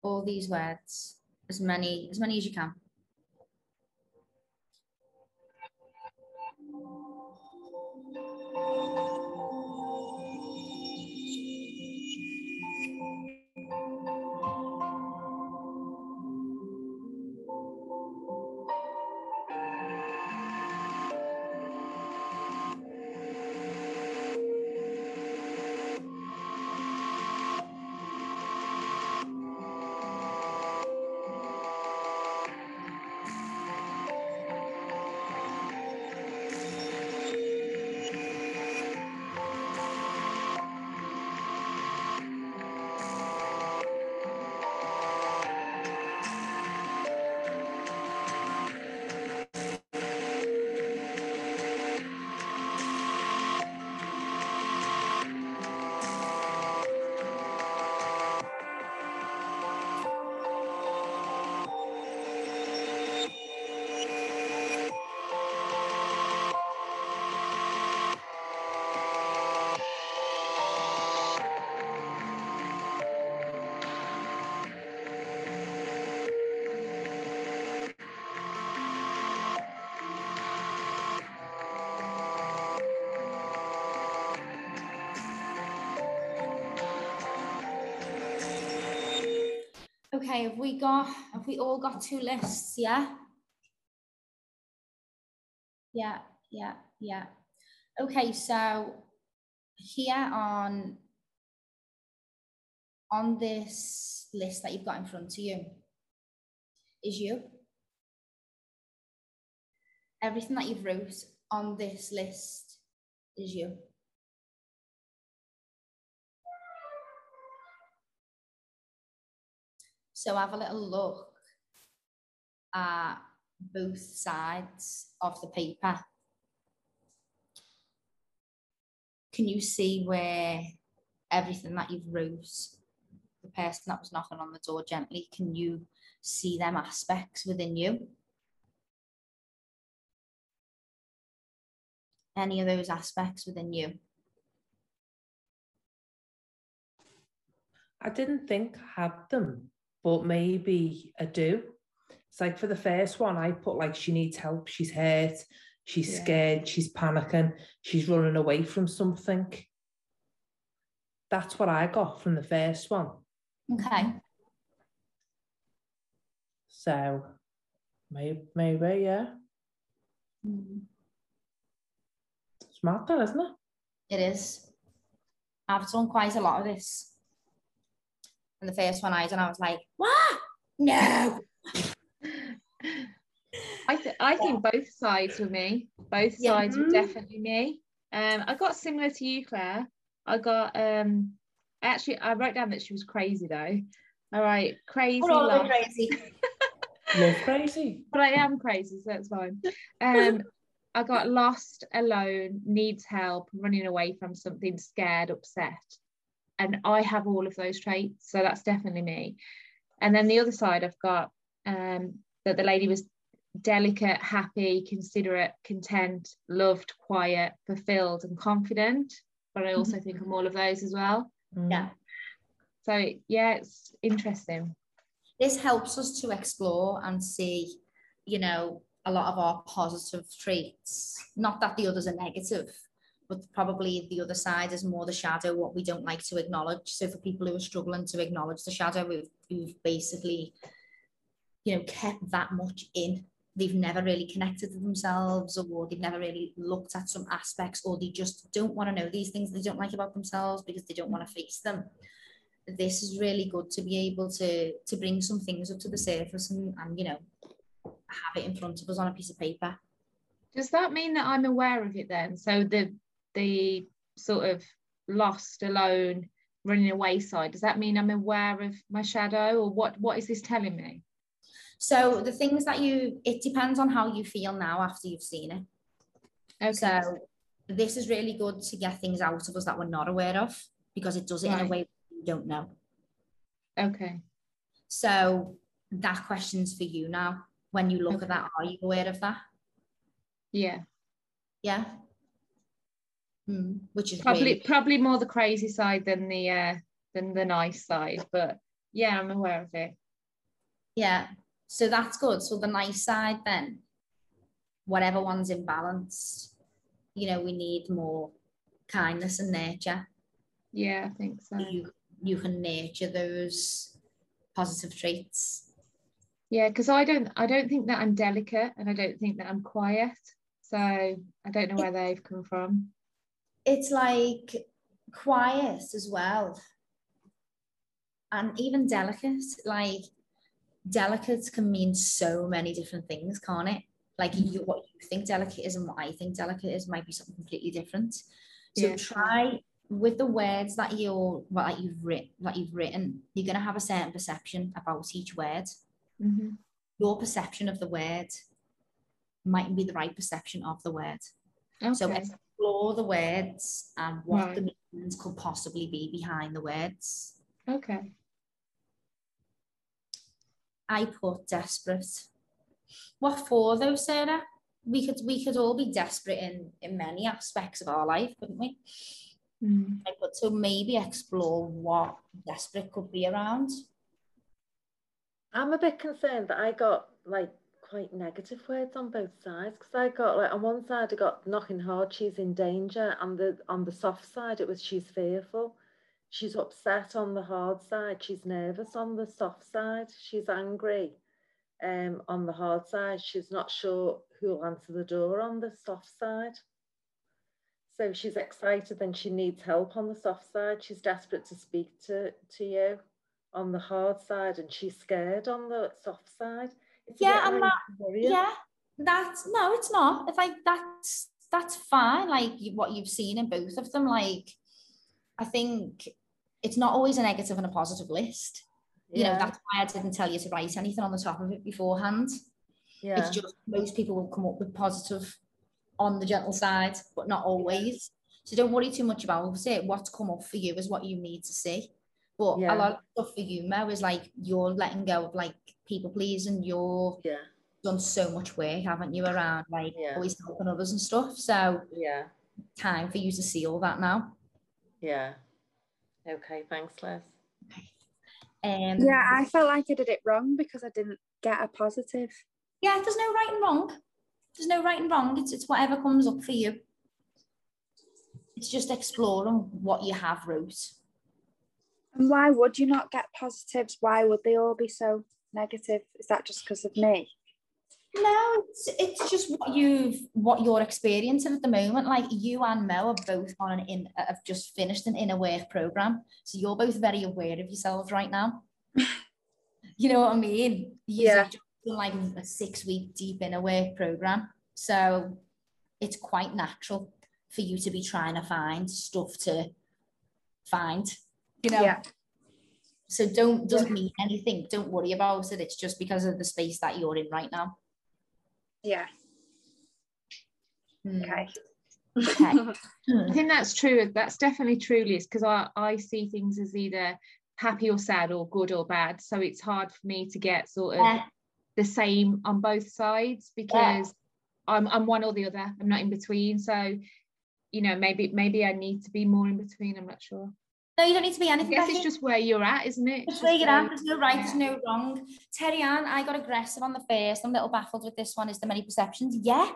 Speaker 1: all these words, as many, as many as you can. Okay, have we got, have we all got two lists, yeah? Yeah, yeah, yeah. Okay, so here on, on this list that you've got in front of you is you. Everything that you've wrote on this list is you. So have a little look at both sides of the paper. Can you see where everything that you've wrote, the person that was knocking on the door gently, can you see them aspects within you? Any of those aspects within you?
Speaker 6: I didn't think I had them, but maybe I do. It's like for the first one, I put like she needs help, she's hurt, she's
Speaker 3: Yeah.
Speaker 6: scared, she's panicking, she's running away from something. That's what I got from the first one.
Speaker 1: Okay.
Speaker 6: So maybe, maybe yeah. Hmm. It's mad, that, isn't it?
Speaker 1: It is. I've done quite a lot of this. And the first one I done, I was like, what? No.
Speaker 8: I th- I think both sides were me. Both
Speaker 1: Yeah.
Speaker 8: sides were
Speaker 6: Mhm.
Speaker 8: definitely me. Um, I got similar to you, Claire. I got um, actually I wrote down that she was crazy though. All right, crazy.
Speaker 1: We're all a bit
Speaker 8: lost.
Speaker 1: crazy.
Speaker 6: Love crazy.
Speaker 8: but I am crazy, so that's fine. Um, I got lost, alone, needs help, running away from something, scared, upset, and I have all of those traits, so that's definitely me. And then the other side, I've got um, that the lady was delicate, happy, considerate, content, loved, quiet, fulfilled, and confident. But I also think I'm all of those as well.
Speaker 6: Mm.
Speaker 1: Yeah.
Speaker 8: So yeah, it's interesting.
Speaker 1: This helps us to explore and see, you know, a lot of our positive traits. Not that the others are negative, but probably the other side is more the shadow, what we don't like to acknowledge. So for people who are struggling to acknowledge the shadow, who've, who've basically, you know, kept that much in. They've never really connected to themselves, or they've never really looked at some aspects, or they just don't want to know these things they don't like about themselves because they don't want to face them this is really good to be able to to bring some things up to the surface and, and you know have it in front of us on a piece of paper
Speaker 8: Does that mean that I'm aware of it then? So the the sort of lost, alone, running away side. Does that mean I'm aware of my shadow, or what? What is this telling me?
Speaker 1: so the things that you it depends on how you feel now after you've seen it
Speaker 8: Okay.
Speaker 1: so this is really good to get things out of us that we're not aware of because it does it in a way you don't know
Speaker 8: okay.
Speaker 1: so that question's for you now when you look
Speaker 8: Okay.
Speaker 1: at that are you aware of that
Speaker 8: Yeah.
Speaker 1: yeah Hmm, which is
Speaker 8: Probably probably more the crazy side than the uh than the nice side, but yeah, I'm aware of it.
Speaker 1: Yeah, so that's good. So the nice side then, whatever one's imbalanced, you know, we need more kindness and nurture.
Speaker 8: Yeah, I think so.
Speaker 1: You you can nurture those positive traits.
Speaker 8: Yeah, because I don't I don't think that I'm delicate and I don't think that I'm quiet. So I don't know where they've come from.
Speaker 1: It's like quiet as well. And even delicate, like delicate can mean so many different things, can't it? Like you, what you think delicate is and what I think delicate is might be something completely different. So
Speaker 8: Yeah.
Speaker 1: try with the words that you're well, that you've written that you've written, you're gonna have a certain perception about each word.
Speaker 8: Mhm.
Speaker 1: Your perception of the word mightn't be the right perception of the word. So
Speaker 8: Okay.
Speaker 1: Explore the words and what
Speaker 8: Right.
Speaker 1: the meanings could possibly be behind the words.
Speaker 8: Okay.
Speaker 1: I put desperate. What for though, Sarah? We could we could all be desperate in in many aspects of our life, couldn't we?
Speaker 8: Mm.
Speaker 1: I put so maybe explore what desperate could be around.
Speaker 3: I'm a bit concerned that I got like quite negative words on both sides because I got like on one side I got knocking hard, she's in danger, and the on the soft side it was she's fearful, she's upset on the hard side, she's nervous on the soft side, she's angry, um on the hard side, she's not sure who'll answer the door on the soft side. So she's excited and she needs help on the soft side. She's desperate to speak to, to you on the hard side and she's scared on the soft side. It's
Speaker 1: Yeah,
Speaker 3: bit
Speaker 1: and
Speaker 3: like
Speaker 1: that-
Speaker 3: worrying.
Speaker 1: Yeah, that's no, it's not. It's like that's that's fine. Like what you've seen in both of them. Like I think it's not always a negative and a positive list. You know, that's why I didn't tell you to write anything on the top of it beforehand.
Speaker 3: Yeah.
Speaker 1: It's just most people will come up with positive on the gentle side, but not always. So don't worry too much about it. What's come up for you is what you need to see. But
Speaker 3: Yeah.
Speaker 1: a lot of stuff for you, Mo, is like you're letting go of like people pleasing. You're
Speaker 3: Yeah.
Speaker 1: done so much work, haven't you, around like
Speaker 3: Yeah.
Speaker 1: always helping others and stuff. So
Speaker 3: Yeah.
Speaker 1: time for you to see all that now.
Speaker 3: Yeah. Okay. Thanks, Liz.
Speaker 1: Um,
Speaker 4: Yeah, I felt like I did it wrong because I didn't get a positive.
Speaker 1: yeah, there's no right and wrong. There's no right and wrong. It's, it's whatever comes up for you. It's just exploring what you have wrote.
Speaker 4: And why would you not get positives? Why would they all be so negative? Is that just because of me?
Speaker 1: No, it's, it's just what you've what you're experiencing at the moment. Like you and Mel are both on an in uh, have just finished an inner work program, so you're both very aware of yourselves right now. you know what I mean? You've
Speaker 4: Yeah.
Speaker 1: like a six week deep inner work program, so it's quite natural for you to be trying to find stuff to find. You know.
Speaker 4: Yeah.
Speaker 1: So don't doesn't mean anything. Don't worry about it. It's just because of the space that you're in right now.
Speaker 4: Yeah.
Speaker 1: Mm.
Speaker 4: Okay.
Speaker 1: Okay.
Speaker 8: I think that's true. That's definitely true, Liz, because I, I see things as either happy or sad or good or bad. So it's hard for me to get sort of
Speaker 1: Yeah.
Speaker 8: the same on both sides because I'm I'm one or the other. I'm not in between. So, you know, maybe maybe I need to be more in between. I'm not sure.
Speaker 1: No, you don't need to be anything.
Speaker 8: I
Speaker 1: guess
Speaker 8: it's just where you're at, isn't it?
Speaker 1: Just
Speaker 8: It's
Speaker 1: where you're at. There's no right, there's
Speaker 8: yeah.
Speaker 1: no wrong. Terry Ann, I got aggressive on the first. I'm a little baffled with this one. Is there many perceptions? Yeah,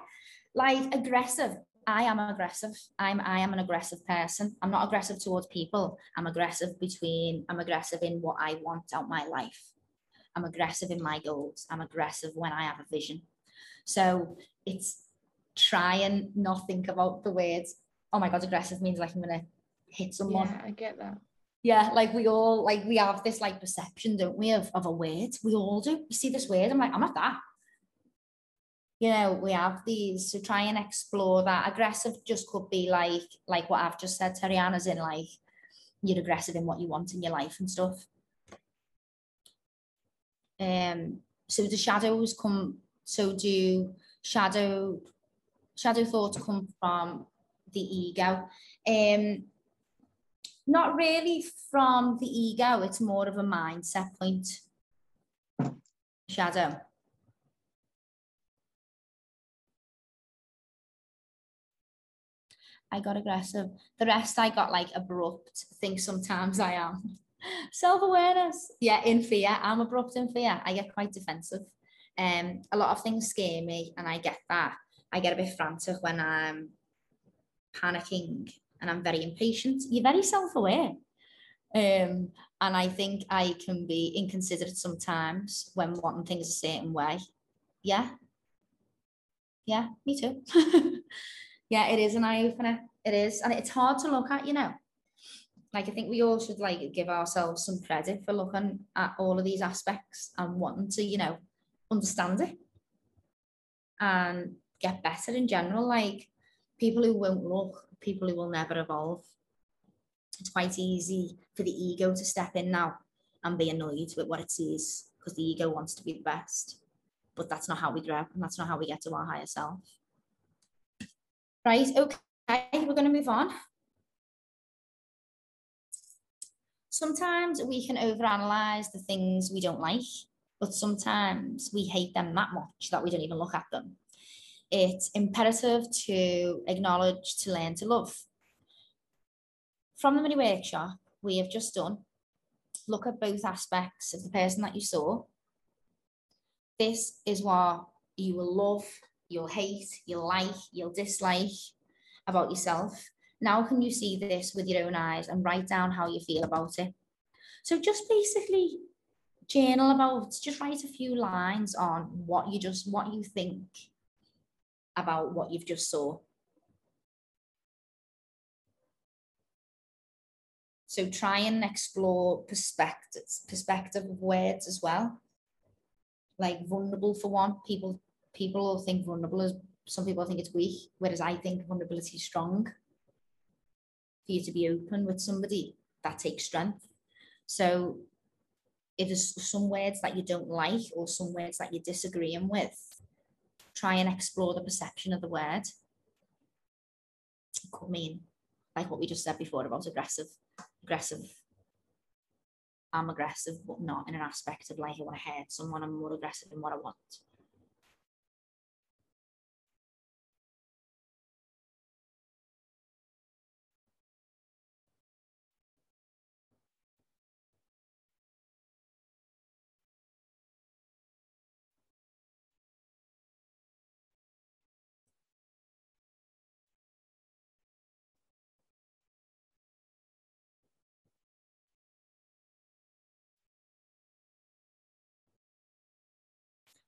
Speaker 1: like aggressive. I am aggressive. I'm I am an aggressive person. I'm not aggressive towards people. I'm aggressive between. I'm aggressive in what I want out my life. I'm aggressive in my goals. I'm aggressive when I have a vision. So it's try and not think about the words. Oh my god, aggressive means like I'm gonna hit someone
Speaker 8: Yeah, I get that.
Speaker 1: yeah, like we all like we have this like perception, don't we, of, of a word. We all do. You see this word, I'm like, I'm not that. You know, we have these to try and explore that. Aggressive just could be like like what I've just said, Teriana's in like you're aggressive in what you want in your life and stuff. Um, so the shadows come, so do shadow shadow thoughts come from the ego. Um not really from the ego, it's more of a mindset point. Shadow. I got aggressive. The rest I got like abrupt. I think sometimes I am. Self-awareness. Yeah, in fear. I'm abrupt in fear. I get quite defensive. Um, a lot of things scare me, and I get that. I get a bit frantic when I'm panicking and I'm very impatient. You're very self-aware. Um, and I think I can be inconsiderate sometimes when wanting things a certain way. Yeah. Yeah, me too. yeah, it is an eye opener. It is. And it's hard to look at, you know. Like I think we all should like give ourselves some credit for looking at all of these aspects and wanting to, you know, understand it and get better in general. Like people who won't look, people who will never evolve. It's quite easy for the ego to step in now and be annoyed with what it sees because the ego wants to be the best. But that's not how we grow and that's not how we get to our higher self. Right, okay, we're going to move on. Sometimes we can overanalyze the things we don't like, but sometimes we hate them that much that we don't even look at them. It's imperative to acknowledge, to learn to love. From the mini workshop we have just done, look at both aspects of the person that you saw. This is what you will love, you'll hate, you'll like, you'll dislike about yourself. Now can you see this with your own eyes and write down how you feel about it? So just basically journal about, just write a few lines on what you just, what you think about what you've just saw. So try and explore perspectives, perspective of words as well. Like vulnerable for one, people people think vulnerable is some people think it's weak, whereas I think vulnerability is strong. For you to be open with somebody, that takes strength. So if there's some words that you don't like or some words that you're disagreeing with, try and explore the perception of the word. It could mean, like what we just said before about aggressive, aggressive. I'm aggressive, but not in an aspect of like I want to hurt someone. I'm more aggressive in what I want.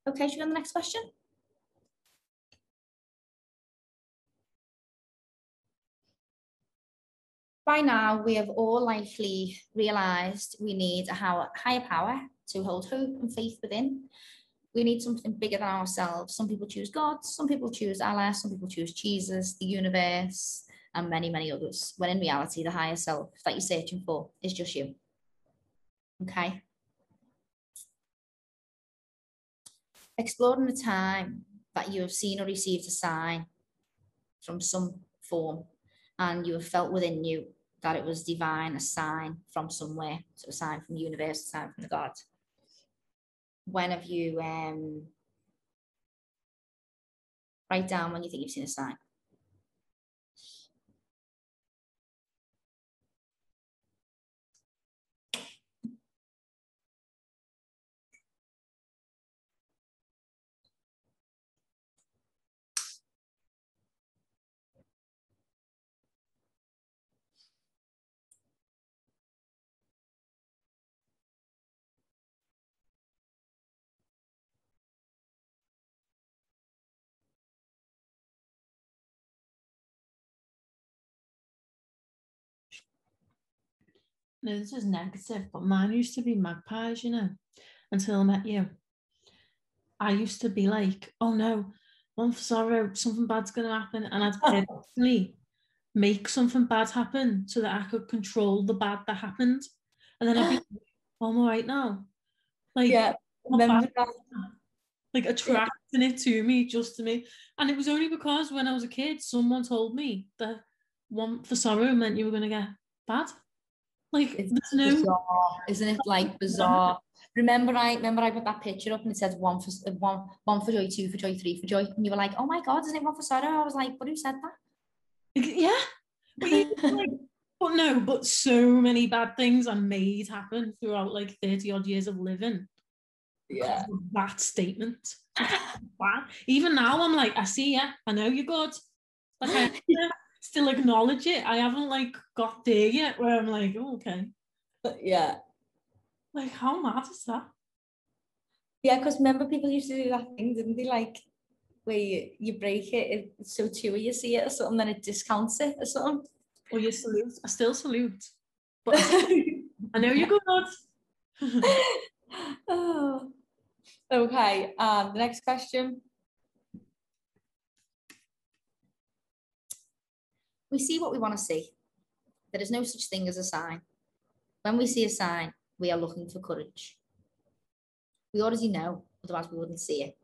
Speaker 1: Okay, should we go on the next question? By now, we have all likely realised we need a higher power to hold hope and faith within. We need something bigger than ourselves. Some people choose God, some people choose Allah, some people choose Jesus, the universe, and many, many others. When in reality, the higher self that you're searching for is just you. Okay. Exploring the time that you have seen or received a sign from some form and you have felt within you that it was divine, a sign from somewhere, so a sign from the universe, a sign from the God. When have you um, write down when you think you've seen a sign?
Speaker 5: No, this is negative, but mine used to be magpies, you know, until I met you. I used to be like, oh no, one for sorrow, something bad's going to happen. And I'd purposely make something bad happen so that I could control the bad that happened. And then I'd be like, oh, I'm all right now. Like,
Speaker 1: Yeah, remember
Speaker 5: bad,
Speaker 1: that?
Speaker 5: like attracting it to me, just to me. And it was only because when I was a kid, someone told me that one for sorrow meant you were going to get bad. Like,
Speaker 1: It's
Speaker 5: no.
Speaker 1: bizarre, isn't it? Like bizarre. Remember, I remember I put that picture up and it says one for uh, one, one for joy, two for joy, three for joy, and you were like, "Oh my god, isn't it one for sorrow?" I was like, "But who said that?
Speaker 5: Yeah. But, you- like, but no, but so many bad things are made happen throughout like 30 odd years of living.
Speaker 1: Yeah.
Speaker 5: That statement. Wow. Even now, I'm like, I see ya. I know you're good. Like, I have to still acknowledge it. I haven't like got there yet where I'm like, oh, okay.
Speaker 1: Yeah,
Speaker 5: Like, how mad is that?
Speaker 1: yeah. Because remember, people used to do that thing, didn't they? Like where you, you break it, it so two you see it or something, then it discounts it or something.
Speaker 5: Or you salute. I still salute. But I know you're good.
Speaker 1: oh. Okay. Um, the next question. We see what we want to see. There is no such thing as a sign. When we see a sign, we are looking for courage. We already know, otherwise we wouldn't see it.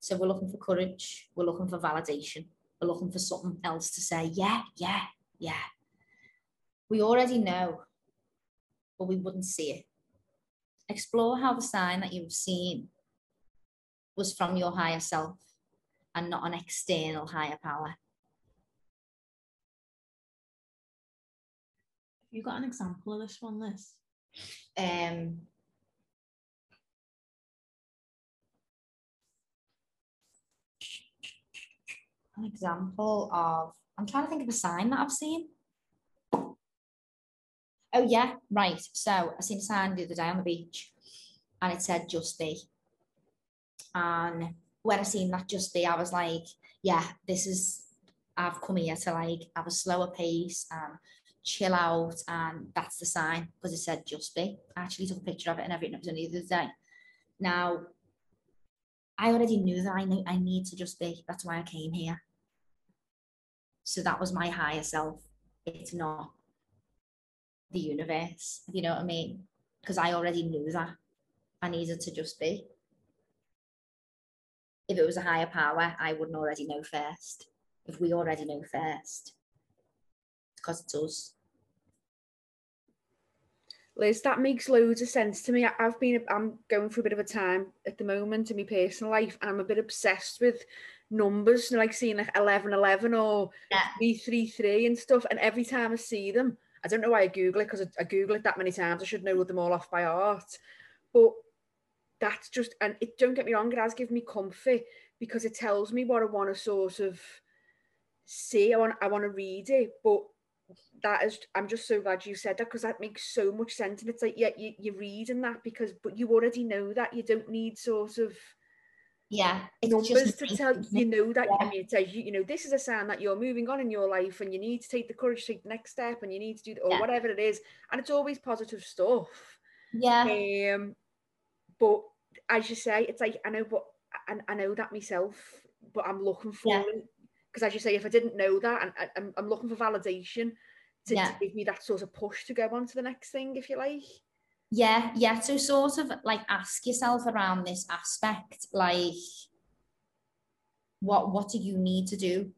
Speaker 1: So we're looking for courage, we're looking for validation, we're looking for something else to say, yeah, yeah, yeah. We already know, but we wouldn't see it. Explore how the sign that you've seen was from your higher self and not an external higher power.
Speaker 5: You got an example of this one, Liz?
Speaker 1: Um, an example of, I'm trying to think of a sign that I've seen. Oh, yeah, right. So I seen a sign the other day on the beach and it said just be. And when I seen that just be, I was like, yeah, this is, I've come here to like have a slower pace and chill out. And that's the sign because it said just be. I actually took a picture of it and everything. It was only the other day. Now, I already knew that I I need to just be. That's why I came here. So that was my higher self. It's not the universe. You know what I mean? because I already knew that. I needed to just be. If it was a higher power, I wouldn't already know first. If we already know first, because it's us.
Speaker 4: Liz, that makes loads of sense to me. I've been, I'm going through a bit of a time at the moment in my personal life, and I'm a bit obsessed with numbers, you know, like seeing like 11, 11 or
Speaker 1: Yeah.
Speaker 4: 333 and stuff. And every time I see them, I don't know why I Google it because I, I Google it that many times. I should know them all off by heart. But that's just, and it don't get me wrong, it has given me comfort because it tells me what I want to sort of see. I want, I want to read it, but that is i'm just so glad you said that because that makes so much sense and it's like yeah you, you're reading that because but you already know that you don't need sort of
Speaker 1: Yeah, it's
Speaker 4: numbers
Speaker 1: just
Speaker 4: to tell you know that i mean it says you, you know this is a sign that you're moving on in your life and you need to take the courage to take the next step and you need to do or
Speaker 1: Yeah.
Speaker 4: whatever it is and it's always positive stuff
Speaker 1: Yeah,
Speaker 4: um but as you say it's like i know but i, I know that myself but i'm looking for
Speaker 1: Yeah.
Speaker 4: it because as you say if i didn't know that and I, I'm, I'm looking for validation to,
Speaker 1: Yeah.
Speaker 4: to give me that sort of push to go on to the next thing if you like
Speaker 1: yeah, yeah. So sort of like ask yourself around this aspect, like what what do you need to do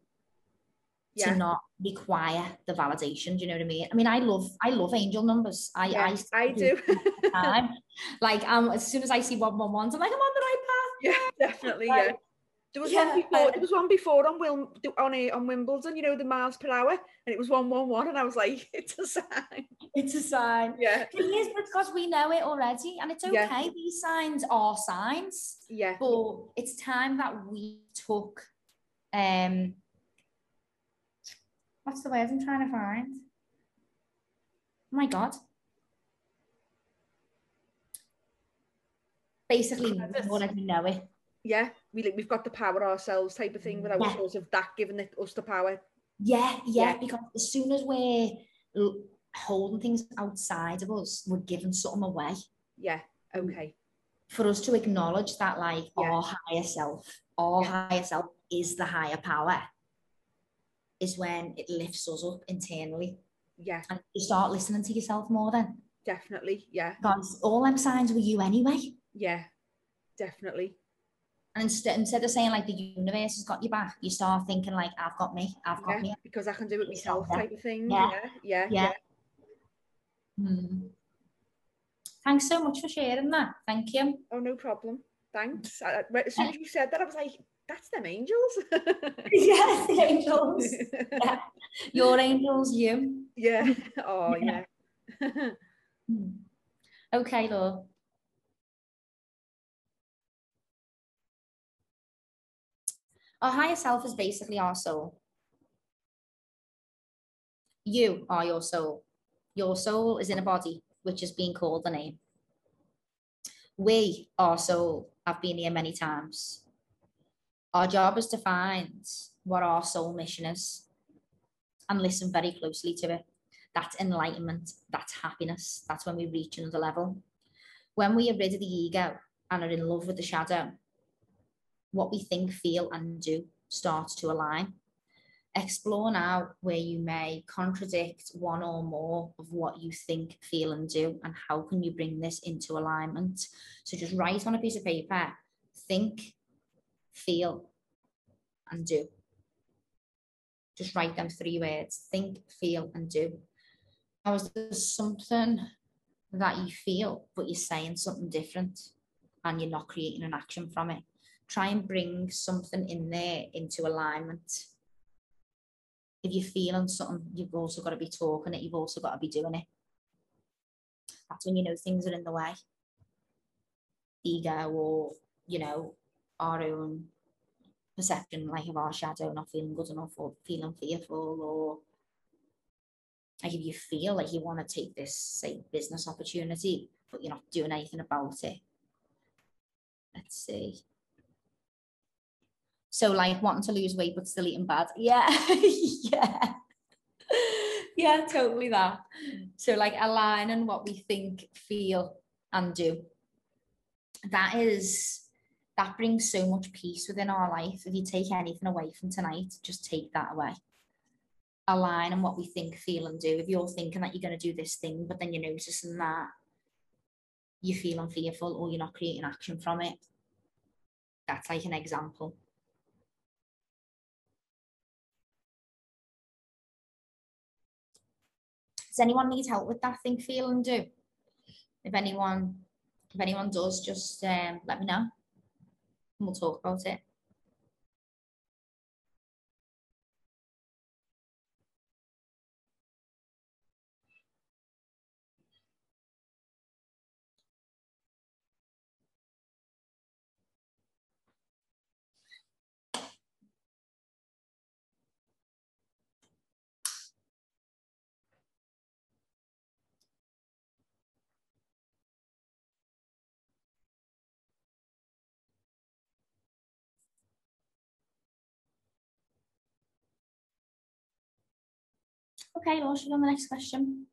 Speaker 4: Yeah.
Speaker 1: to not require the validation? Do you know what I mean? I mean, I love I love angel numbers. I
Speaker 4: yeah,
Speaker 1: I,
Speaker 4: I do
Speaker 1: like um, as soon as I see one one ones, I'm like, I'm on the right path.
Speaker 4: yeah definitely
Speaker 1: Like,
Speaker 4: yeah there was
Speaker 1: yeah,
Speaker 4: one before there was one before on Wil on a, on Wimbledon you know the miles per hour and it was 111 and I was like it's a sign
Speaker 1: It's a sign.
Speaker 4: yeah
Speaker 1: Thing is, because we know it already, and it's okay.
Speaker 4: Yeah.
Speaker 1: These signs are signs.
Speaker 4: yeah
Speaker 1: but it's time that we took um what's the word I'm trying to find? Oh my god. Basically, we already know it.
Speaker 4: yeah we like we've got the power ourselves type of thing without
Speaker 1: Yeah.
Speaker 4: sort of that giving it, us the power
Speaker 1: Yeah, yeah,
Speaker 4: Yeah.
Speaker 1: because as soon as we're holding things outside of us, we're giving something away.
Speaker 4: yeah okay
Speaker 1: For us to acknowledge that, like,
Speaker 4: Yeah.
Speaker 1: our higher self, our
Speaker 4: Yeah.
Speaker 1: higher self is the higher power, is when it lifts us up internally.
Speaker 4: yeah
Speaker 1: and you start listening to yourself more then
Speaker 4: definitely yeah
Speaker 1: because all them signs were you anyway
Speaker 4: yeah definitely
Speaker 1: and instead, instead of saying like the universe has got your back you start thinking like i've got me i've got
Speaker 4: yeah
Speaker 1: me
Speaker 4: because I can do it myself
Speaker 1: Yeah.
Speaker 4: type of thing
Speaker 1: Yeah.
Speaker 4: yeah yeah
Speaker 1: Yeah. Hmm. thanks so much for sharing that thank you
Speaker 4: oh no problem thanks I, as soon as you said that I was like that's them angels
Speaker 1: yes the angels yeah. your angels you
Speaker 4: yeah oh
Speaker 1: Yeah. Hmm. okay love our higher self is basically our soul. You are your soul. Your soul is in a body which is being called the name. We our soul have been here many times. Our job is to find what our soul mission is and listen very closely to it. That's enlightenment, that's happiness, that's when we reach another level. When we are rid of the ego and are in love with the shadow, what we think, feel, and do starts to align. Explore now where you may contradict one or more of what you think, feel, and do, and how can you bring this into alignment. So just write on a piece of paper, think, feel, and do. Just write them three words think, feel, and do. Now, is there something that you feel, but you're saying something different and you're not creating an action from it? Try and bring something in there into alignment. If you're feeling something, you've also got to be talking it, you've also got to be doing it. That's when you know things are in the way. Ego or, you know, our own perception, like of our shadow not feeling good enough or feeling fearful or like if you feel like you want to take this say business opportunity but you're not doing anything about it let's see so like wanting to lose weight but still eating bad yeah yeah yeah totally that so like aligning what we think feel and do that is that brings so much peace within our life if you take anything away from tonight just take that away align on what we think, feel, and do. If you're thinking that you're going to do this thing, but then you're noticing that you're feeling fearful or you're not creating action from it. That's like an example. Does anyone need help with that think, feel and do? If anyone, if anyone does, just um, let me know and we'll talk about it. Okay, Laura, should we on the next question?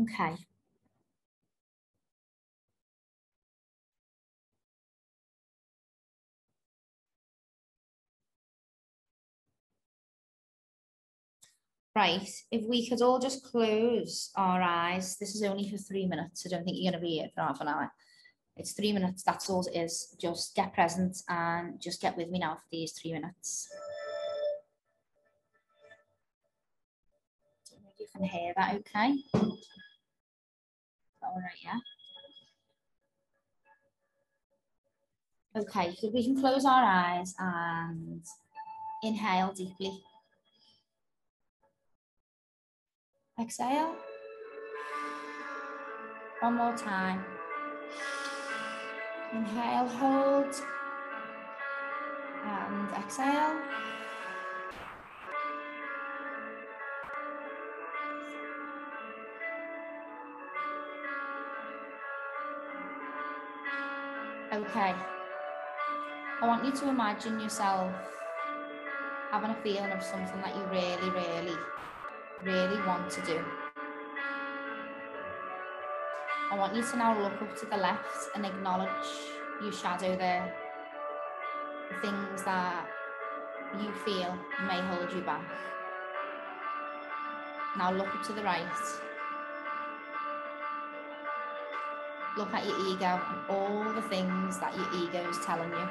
Speaker 1: Okay. Right, if we could all just close our eyes. This is only for three minutes. I don't think you're going to be here for half an hour. It's three minutes, that's all it is. Just get present and just get with me now for these three minutes. You can hear that okay. All right, yeah? Okay, so we can close our eyes and inhale deeply. Exhale. One more time. Inhale, hold, and exhale. Okay. I want you to imagine yourself having a feeling of something that you really, really, really want to do. I want you to now look up to the left and acknowledge your shadow there. The things that you feel may hold you back. Now look up to the right. Look at your ego and all the things that your ego is telling you.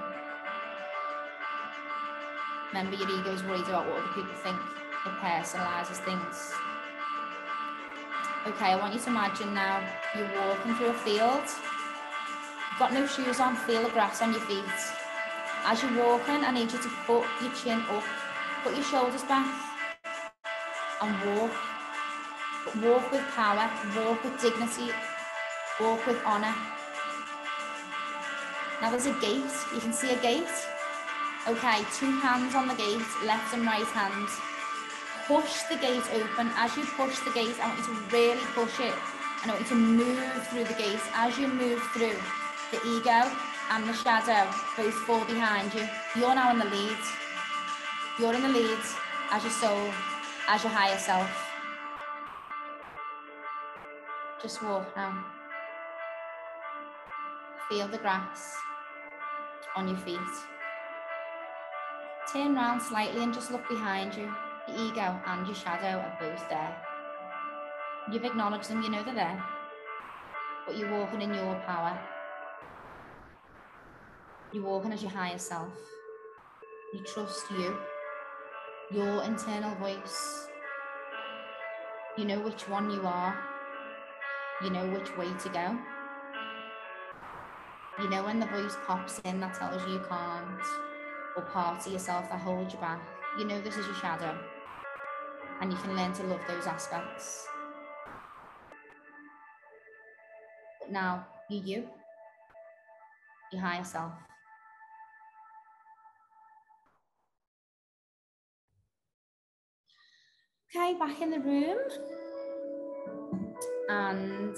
Speaker 1: Remember, your ego is worried about what other people think. It personalizes things. Okay, I want you to imagine now you're walking through a field. You've got no shoes on, feel the grass on your feet. As you're walking, I need you to put your chin up, put your shoulders back, and walk. Walk with power, walk with dignity, walk with honour. Now there's a gate, you can see a gate. Okay, two hands on the gate, left and right hand push the gate open. As you push the gate, I want you to really push it. And I want you to move through the gate. As you move through, the ego and the shadow both fall behind you. You're now in the lead. You're in the lead as your soul, as your higher self. Just walk now. Feel the grass on your feet. Turn round slightly and just look behind you. The ego and your shadow are both there. You've acknowledged them, you know they're there, but you're walking in your power. You're walking as your higher self. You trust you, your internal voice. You know which one you are. You know which way to go. You know when the voice pops in that tells you you can't, or parts of yourself that hold you back. You know this is your shadow and you can learn to love those aspects. But now, you, you, your higher self. Okay, back in the room. And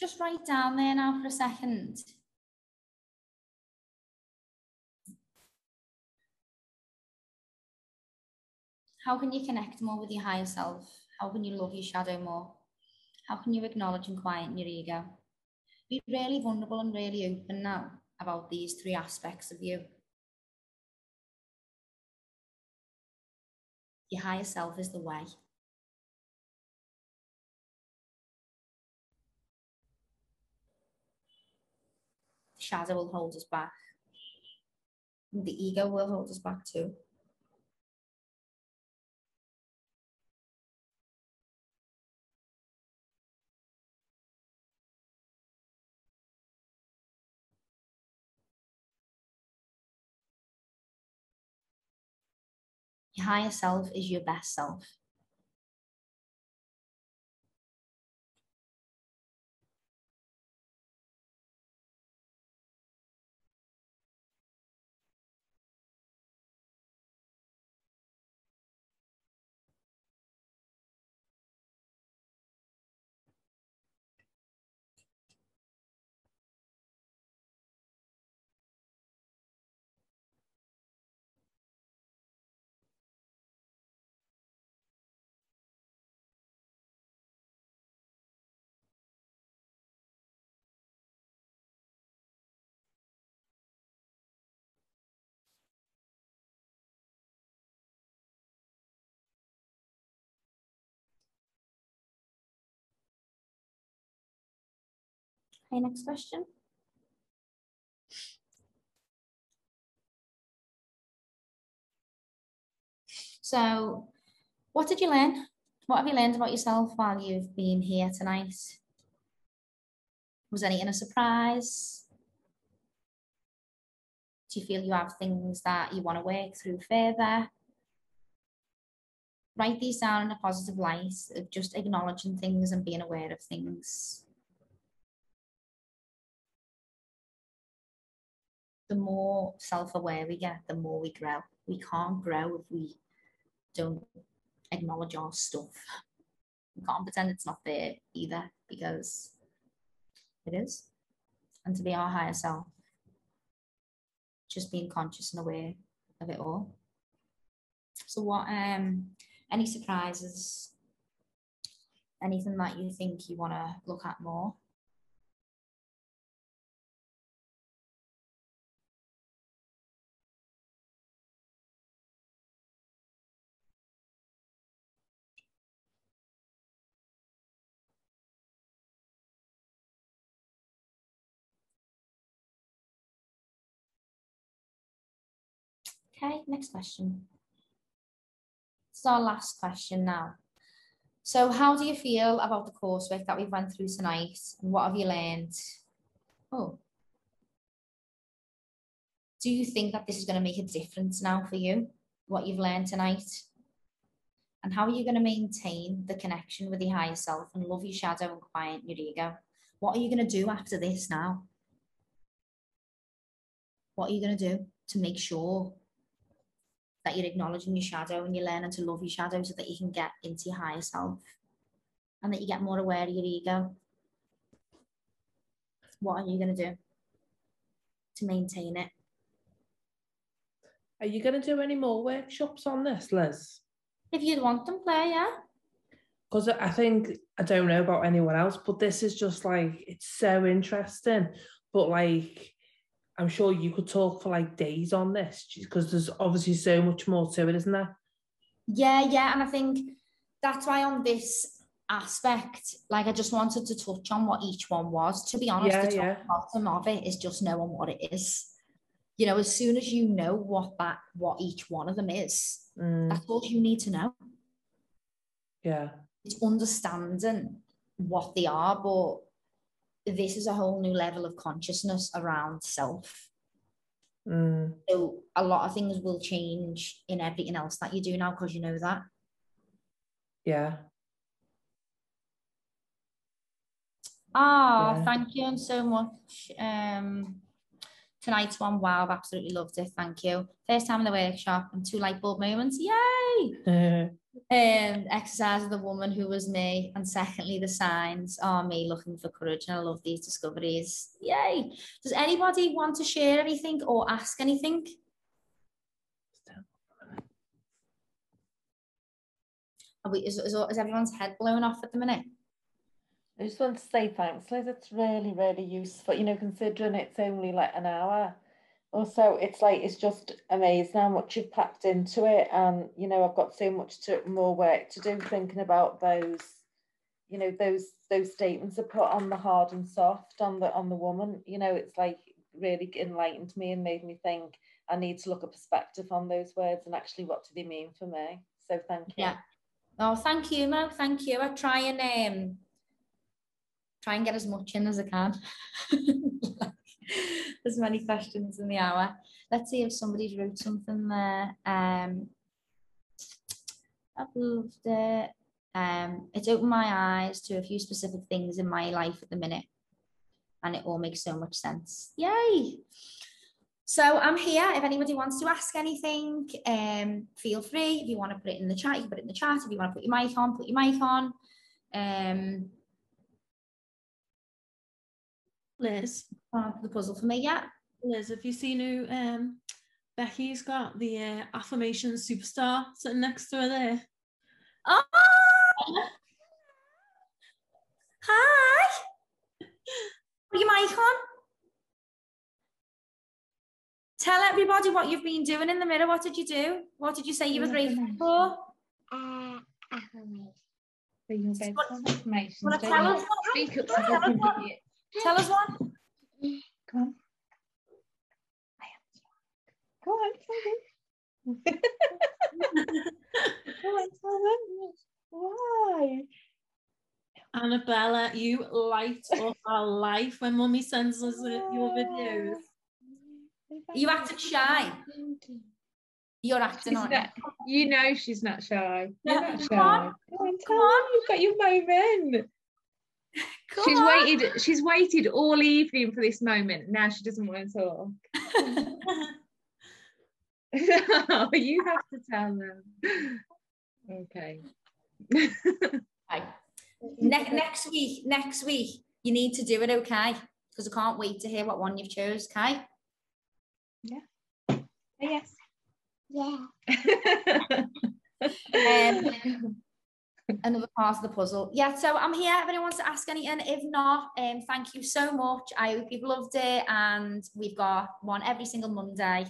Speaker 1: just write down there now for a second How can you connect more with your higher self? How can you love your shadow more? How can you acknowledge and quiet your ego? Be really vulnerable and really open now about these three aspects of you. Your higher self is the way. The shadow will hold us back. The ego will hold us back too. Higher self is your best self. Okay, next question. So, what did you learn? What have you learned about yourself while you've been here tonight? Was anything a surprise? Do you feel you have things that you want to work through further? Write these down in a positive light of just acknowledging things and being aware of things. The more self-aware we get, the more we grow. We can't grow if we don't acknowledge our stuff. We can't pretend it's not there either because it is. And to be our higher self, just being conscious and aware of it all. So what um any surprises? Anything that you think you want to look at more? Okay, next question. Is our last question now. So how do you feel about the coursework that we've went through tonight? And what have you learned? Oh. Do you think that this is going to make a difference now for you, what you've learned tonight? And how are you going to maintain the connection with your higher self and love your shadow and quiet your ego? What are you going to do after this now? What are you going to do to make sure that you're acknowledging your shadow and you're learning to love your shadow so that you can get into your higher self and that you get more aware of your ego. What are you going to do to maintain it?
Speaker 6: Are you going to do any more workshops on this, Liz?
Speaker 1: If you'd want them, Claire, yeah.
Speaker 6: Because I think, I don't know about anyone else, but this is just like, it's so interesting. But like, I'm sure you could talk for like days on this because there's obviously so much more to it, isn't there?
Speaker 1: Yeah, yeah. And I think that's why on this aspect, like I just wanted to touch on what each one was. To be honest,
Speaker 6: Yeah,
Speaker 1: the top
Speaker 6: yeah.
Speaker 1: bottom of it is just knowing what it is. You know, as soon as you know what that what each one of them is,
Speaker 6: Mm,
Speaker 1: that's all you need to know.
Speaker 6: yeah.
Speaker 1: It's understanding what they are, but this is a whole new level of consciousness around self.
Speaker 6: Mm,
Speaker 1: So a lot of things will change in everything else that you do now because you know that.
Speaker 6: yeah.
Speaker 1: Ah,
Speaker 6: Yeah.
Speaker 1: thank you so much. Um, tonight's one, wow, I've absolutely loved it. Thank you. First time in the workshop and two light bulb moments. Yay! Um, exercise of the woman who was me, and secondly, the signs are me looking for courage. And I love these discoveries. Yay! Does anybody want to share anything or ask anything? Are we, is, is, is everyone's head blown off at the minute?
Speaker 3: I just want to say thanks, Liz. It's really, really useful. You know, considering it's only like an hour, also it's like it's just amazing how much you've packed into it and you know i've got so much to more work to do thinking about those you know those those statements are put on the hard and soft on the on the woman you know it's like really enlightened me and made me think i need to look at perspective on those words and actually what do they mean for me so thank you
Speaker 1: Yeah. Oh, thank you, Mo. Thank you. I try and um try and get as much in as I can. as many questions in the hour. Let's see if somebody's wrote something there. Um I loved it. Um, it's opened my eyes to a few specific things in my life at the minute, and it all makes so much sense. Yay! So I'm here. If anybody wants to ask anything, um, feel free. If you want to put it in the chat, you can put it in the chat. If you want to put your mic on, put your mic on. Um,
Speaker 5: Liz,
Speaker 1: part of the puzzle for me, yeah.
Speaker 5: Liz, have you seen who um, Becky's got the uh, affirmation superstar sitting next to her there?
Speaker 1: Oh, hi. Put your mic on. Tell everybody what you've been doing in the mirror. What did you do? What did you say you were grateful for?
Speaker 8: Uh, affirmation. So your bedtime
Speaker 1: What-
Speaker 8: affirmations.
Speaker 1: Wanna
Speaker 8: don't
Speaker 1: tell us what?
Speaker 8: Speak up.
Speaker 1: Tell us what? Tell us one.
Speaker 8: Come on. I am. Go on, tell me. Go on, tell them. Why?
Speaker 5: Annabella, you light up our life when mummy sends us uh, your videos.
Speaker 1: You acted shy. You're acting
Speaker 8: She's
Speaker 1: on
Speaker 8: not, you know she's not shy. You're
Speaker 1: Yeah,
Speaker 8: not
Speaker 1: come
Speaker 8: shy.
Speaker 1: on.
Speaker 8: On,
Speaker 1: Come on.
Speaker 8: you've got your moment.
Speaker 1: Come
Speaker 8: she's
Speaker 1: on.
Speaker 8: waited. She's waited all evening for this moment. Now she doesn't want to talk. no, you have to tell them. Okay.
Speaker 1: Right. Ne- next week, next week, you need to do it, okay? Because I can't wait to hear what one you've chose, okay? Yeah.
Speaker 8: Yes.
Speaker 9: Yeah.
Speaker 1: Um, another part of the puzzle. Yeah, so I'm here if anyone wants to ask anything. If not, um, thank you so much. I hope you've loved it. And we've got one every single Monday,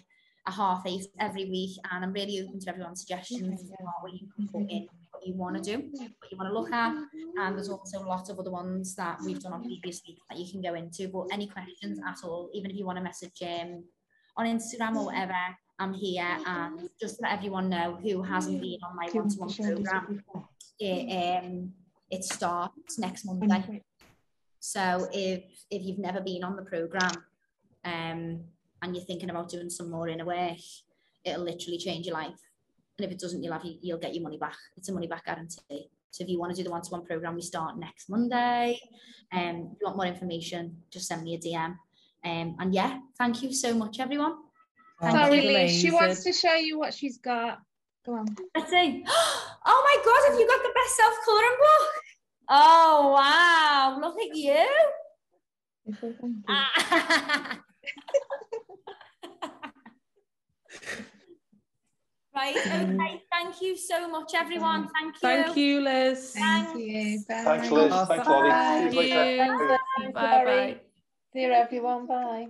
Speaker 1: a half eight every week. And I'm really open to everyone's suggestions what you can put in, what you want to do, what you want to look at. And there's also lots of other ones that we've done on previous weeks that you can go into. But any questions at all, even if you want to message um, on Instagram or whatever, I'm here. And just to let everyone know who hasn't been on my one-to-one program, it, um, it starts next Monday. So if if you've never been on the program, um, and you're thinking about doing some more inner work, it'll literally change your life. And if it doesn't, you'll have you'll get your money back. It's a money back guarantee. So if you want to do the one-to-one program, we start next Monday. Um, if you want more information, just send me a DM. Um, and yeah, thank you so much, everyone. Thank
Speaker 8: Sorry,
Speaker 1: you.
Speaker 8: Liz. She wants to show you what she's got. Go on.
Speaker 1: Let's see. Oh my God, have you got the best self-coloring book? Oh, wow. Look at you. Ah. right, okay. Thank you so much, everyone. Thank you.
Speaker 6: Thank you, Liz.
Speaker 8: Thank you. Bye.
Speaker 7: Thanks, Liz.
Speaker 6: Oh,
Speaker 7: Thanks, Lolly. See you
Speaker 6: thank
Speaker 7: later.
Speaker 6: you.
Speaker 3: Thanks,
Speaker 6: Bye
Speaker 3: Barry.
Speaker 6: bye.
Speaker 3: See you, everyone. Bye.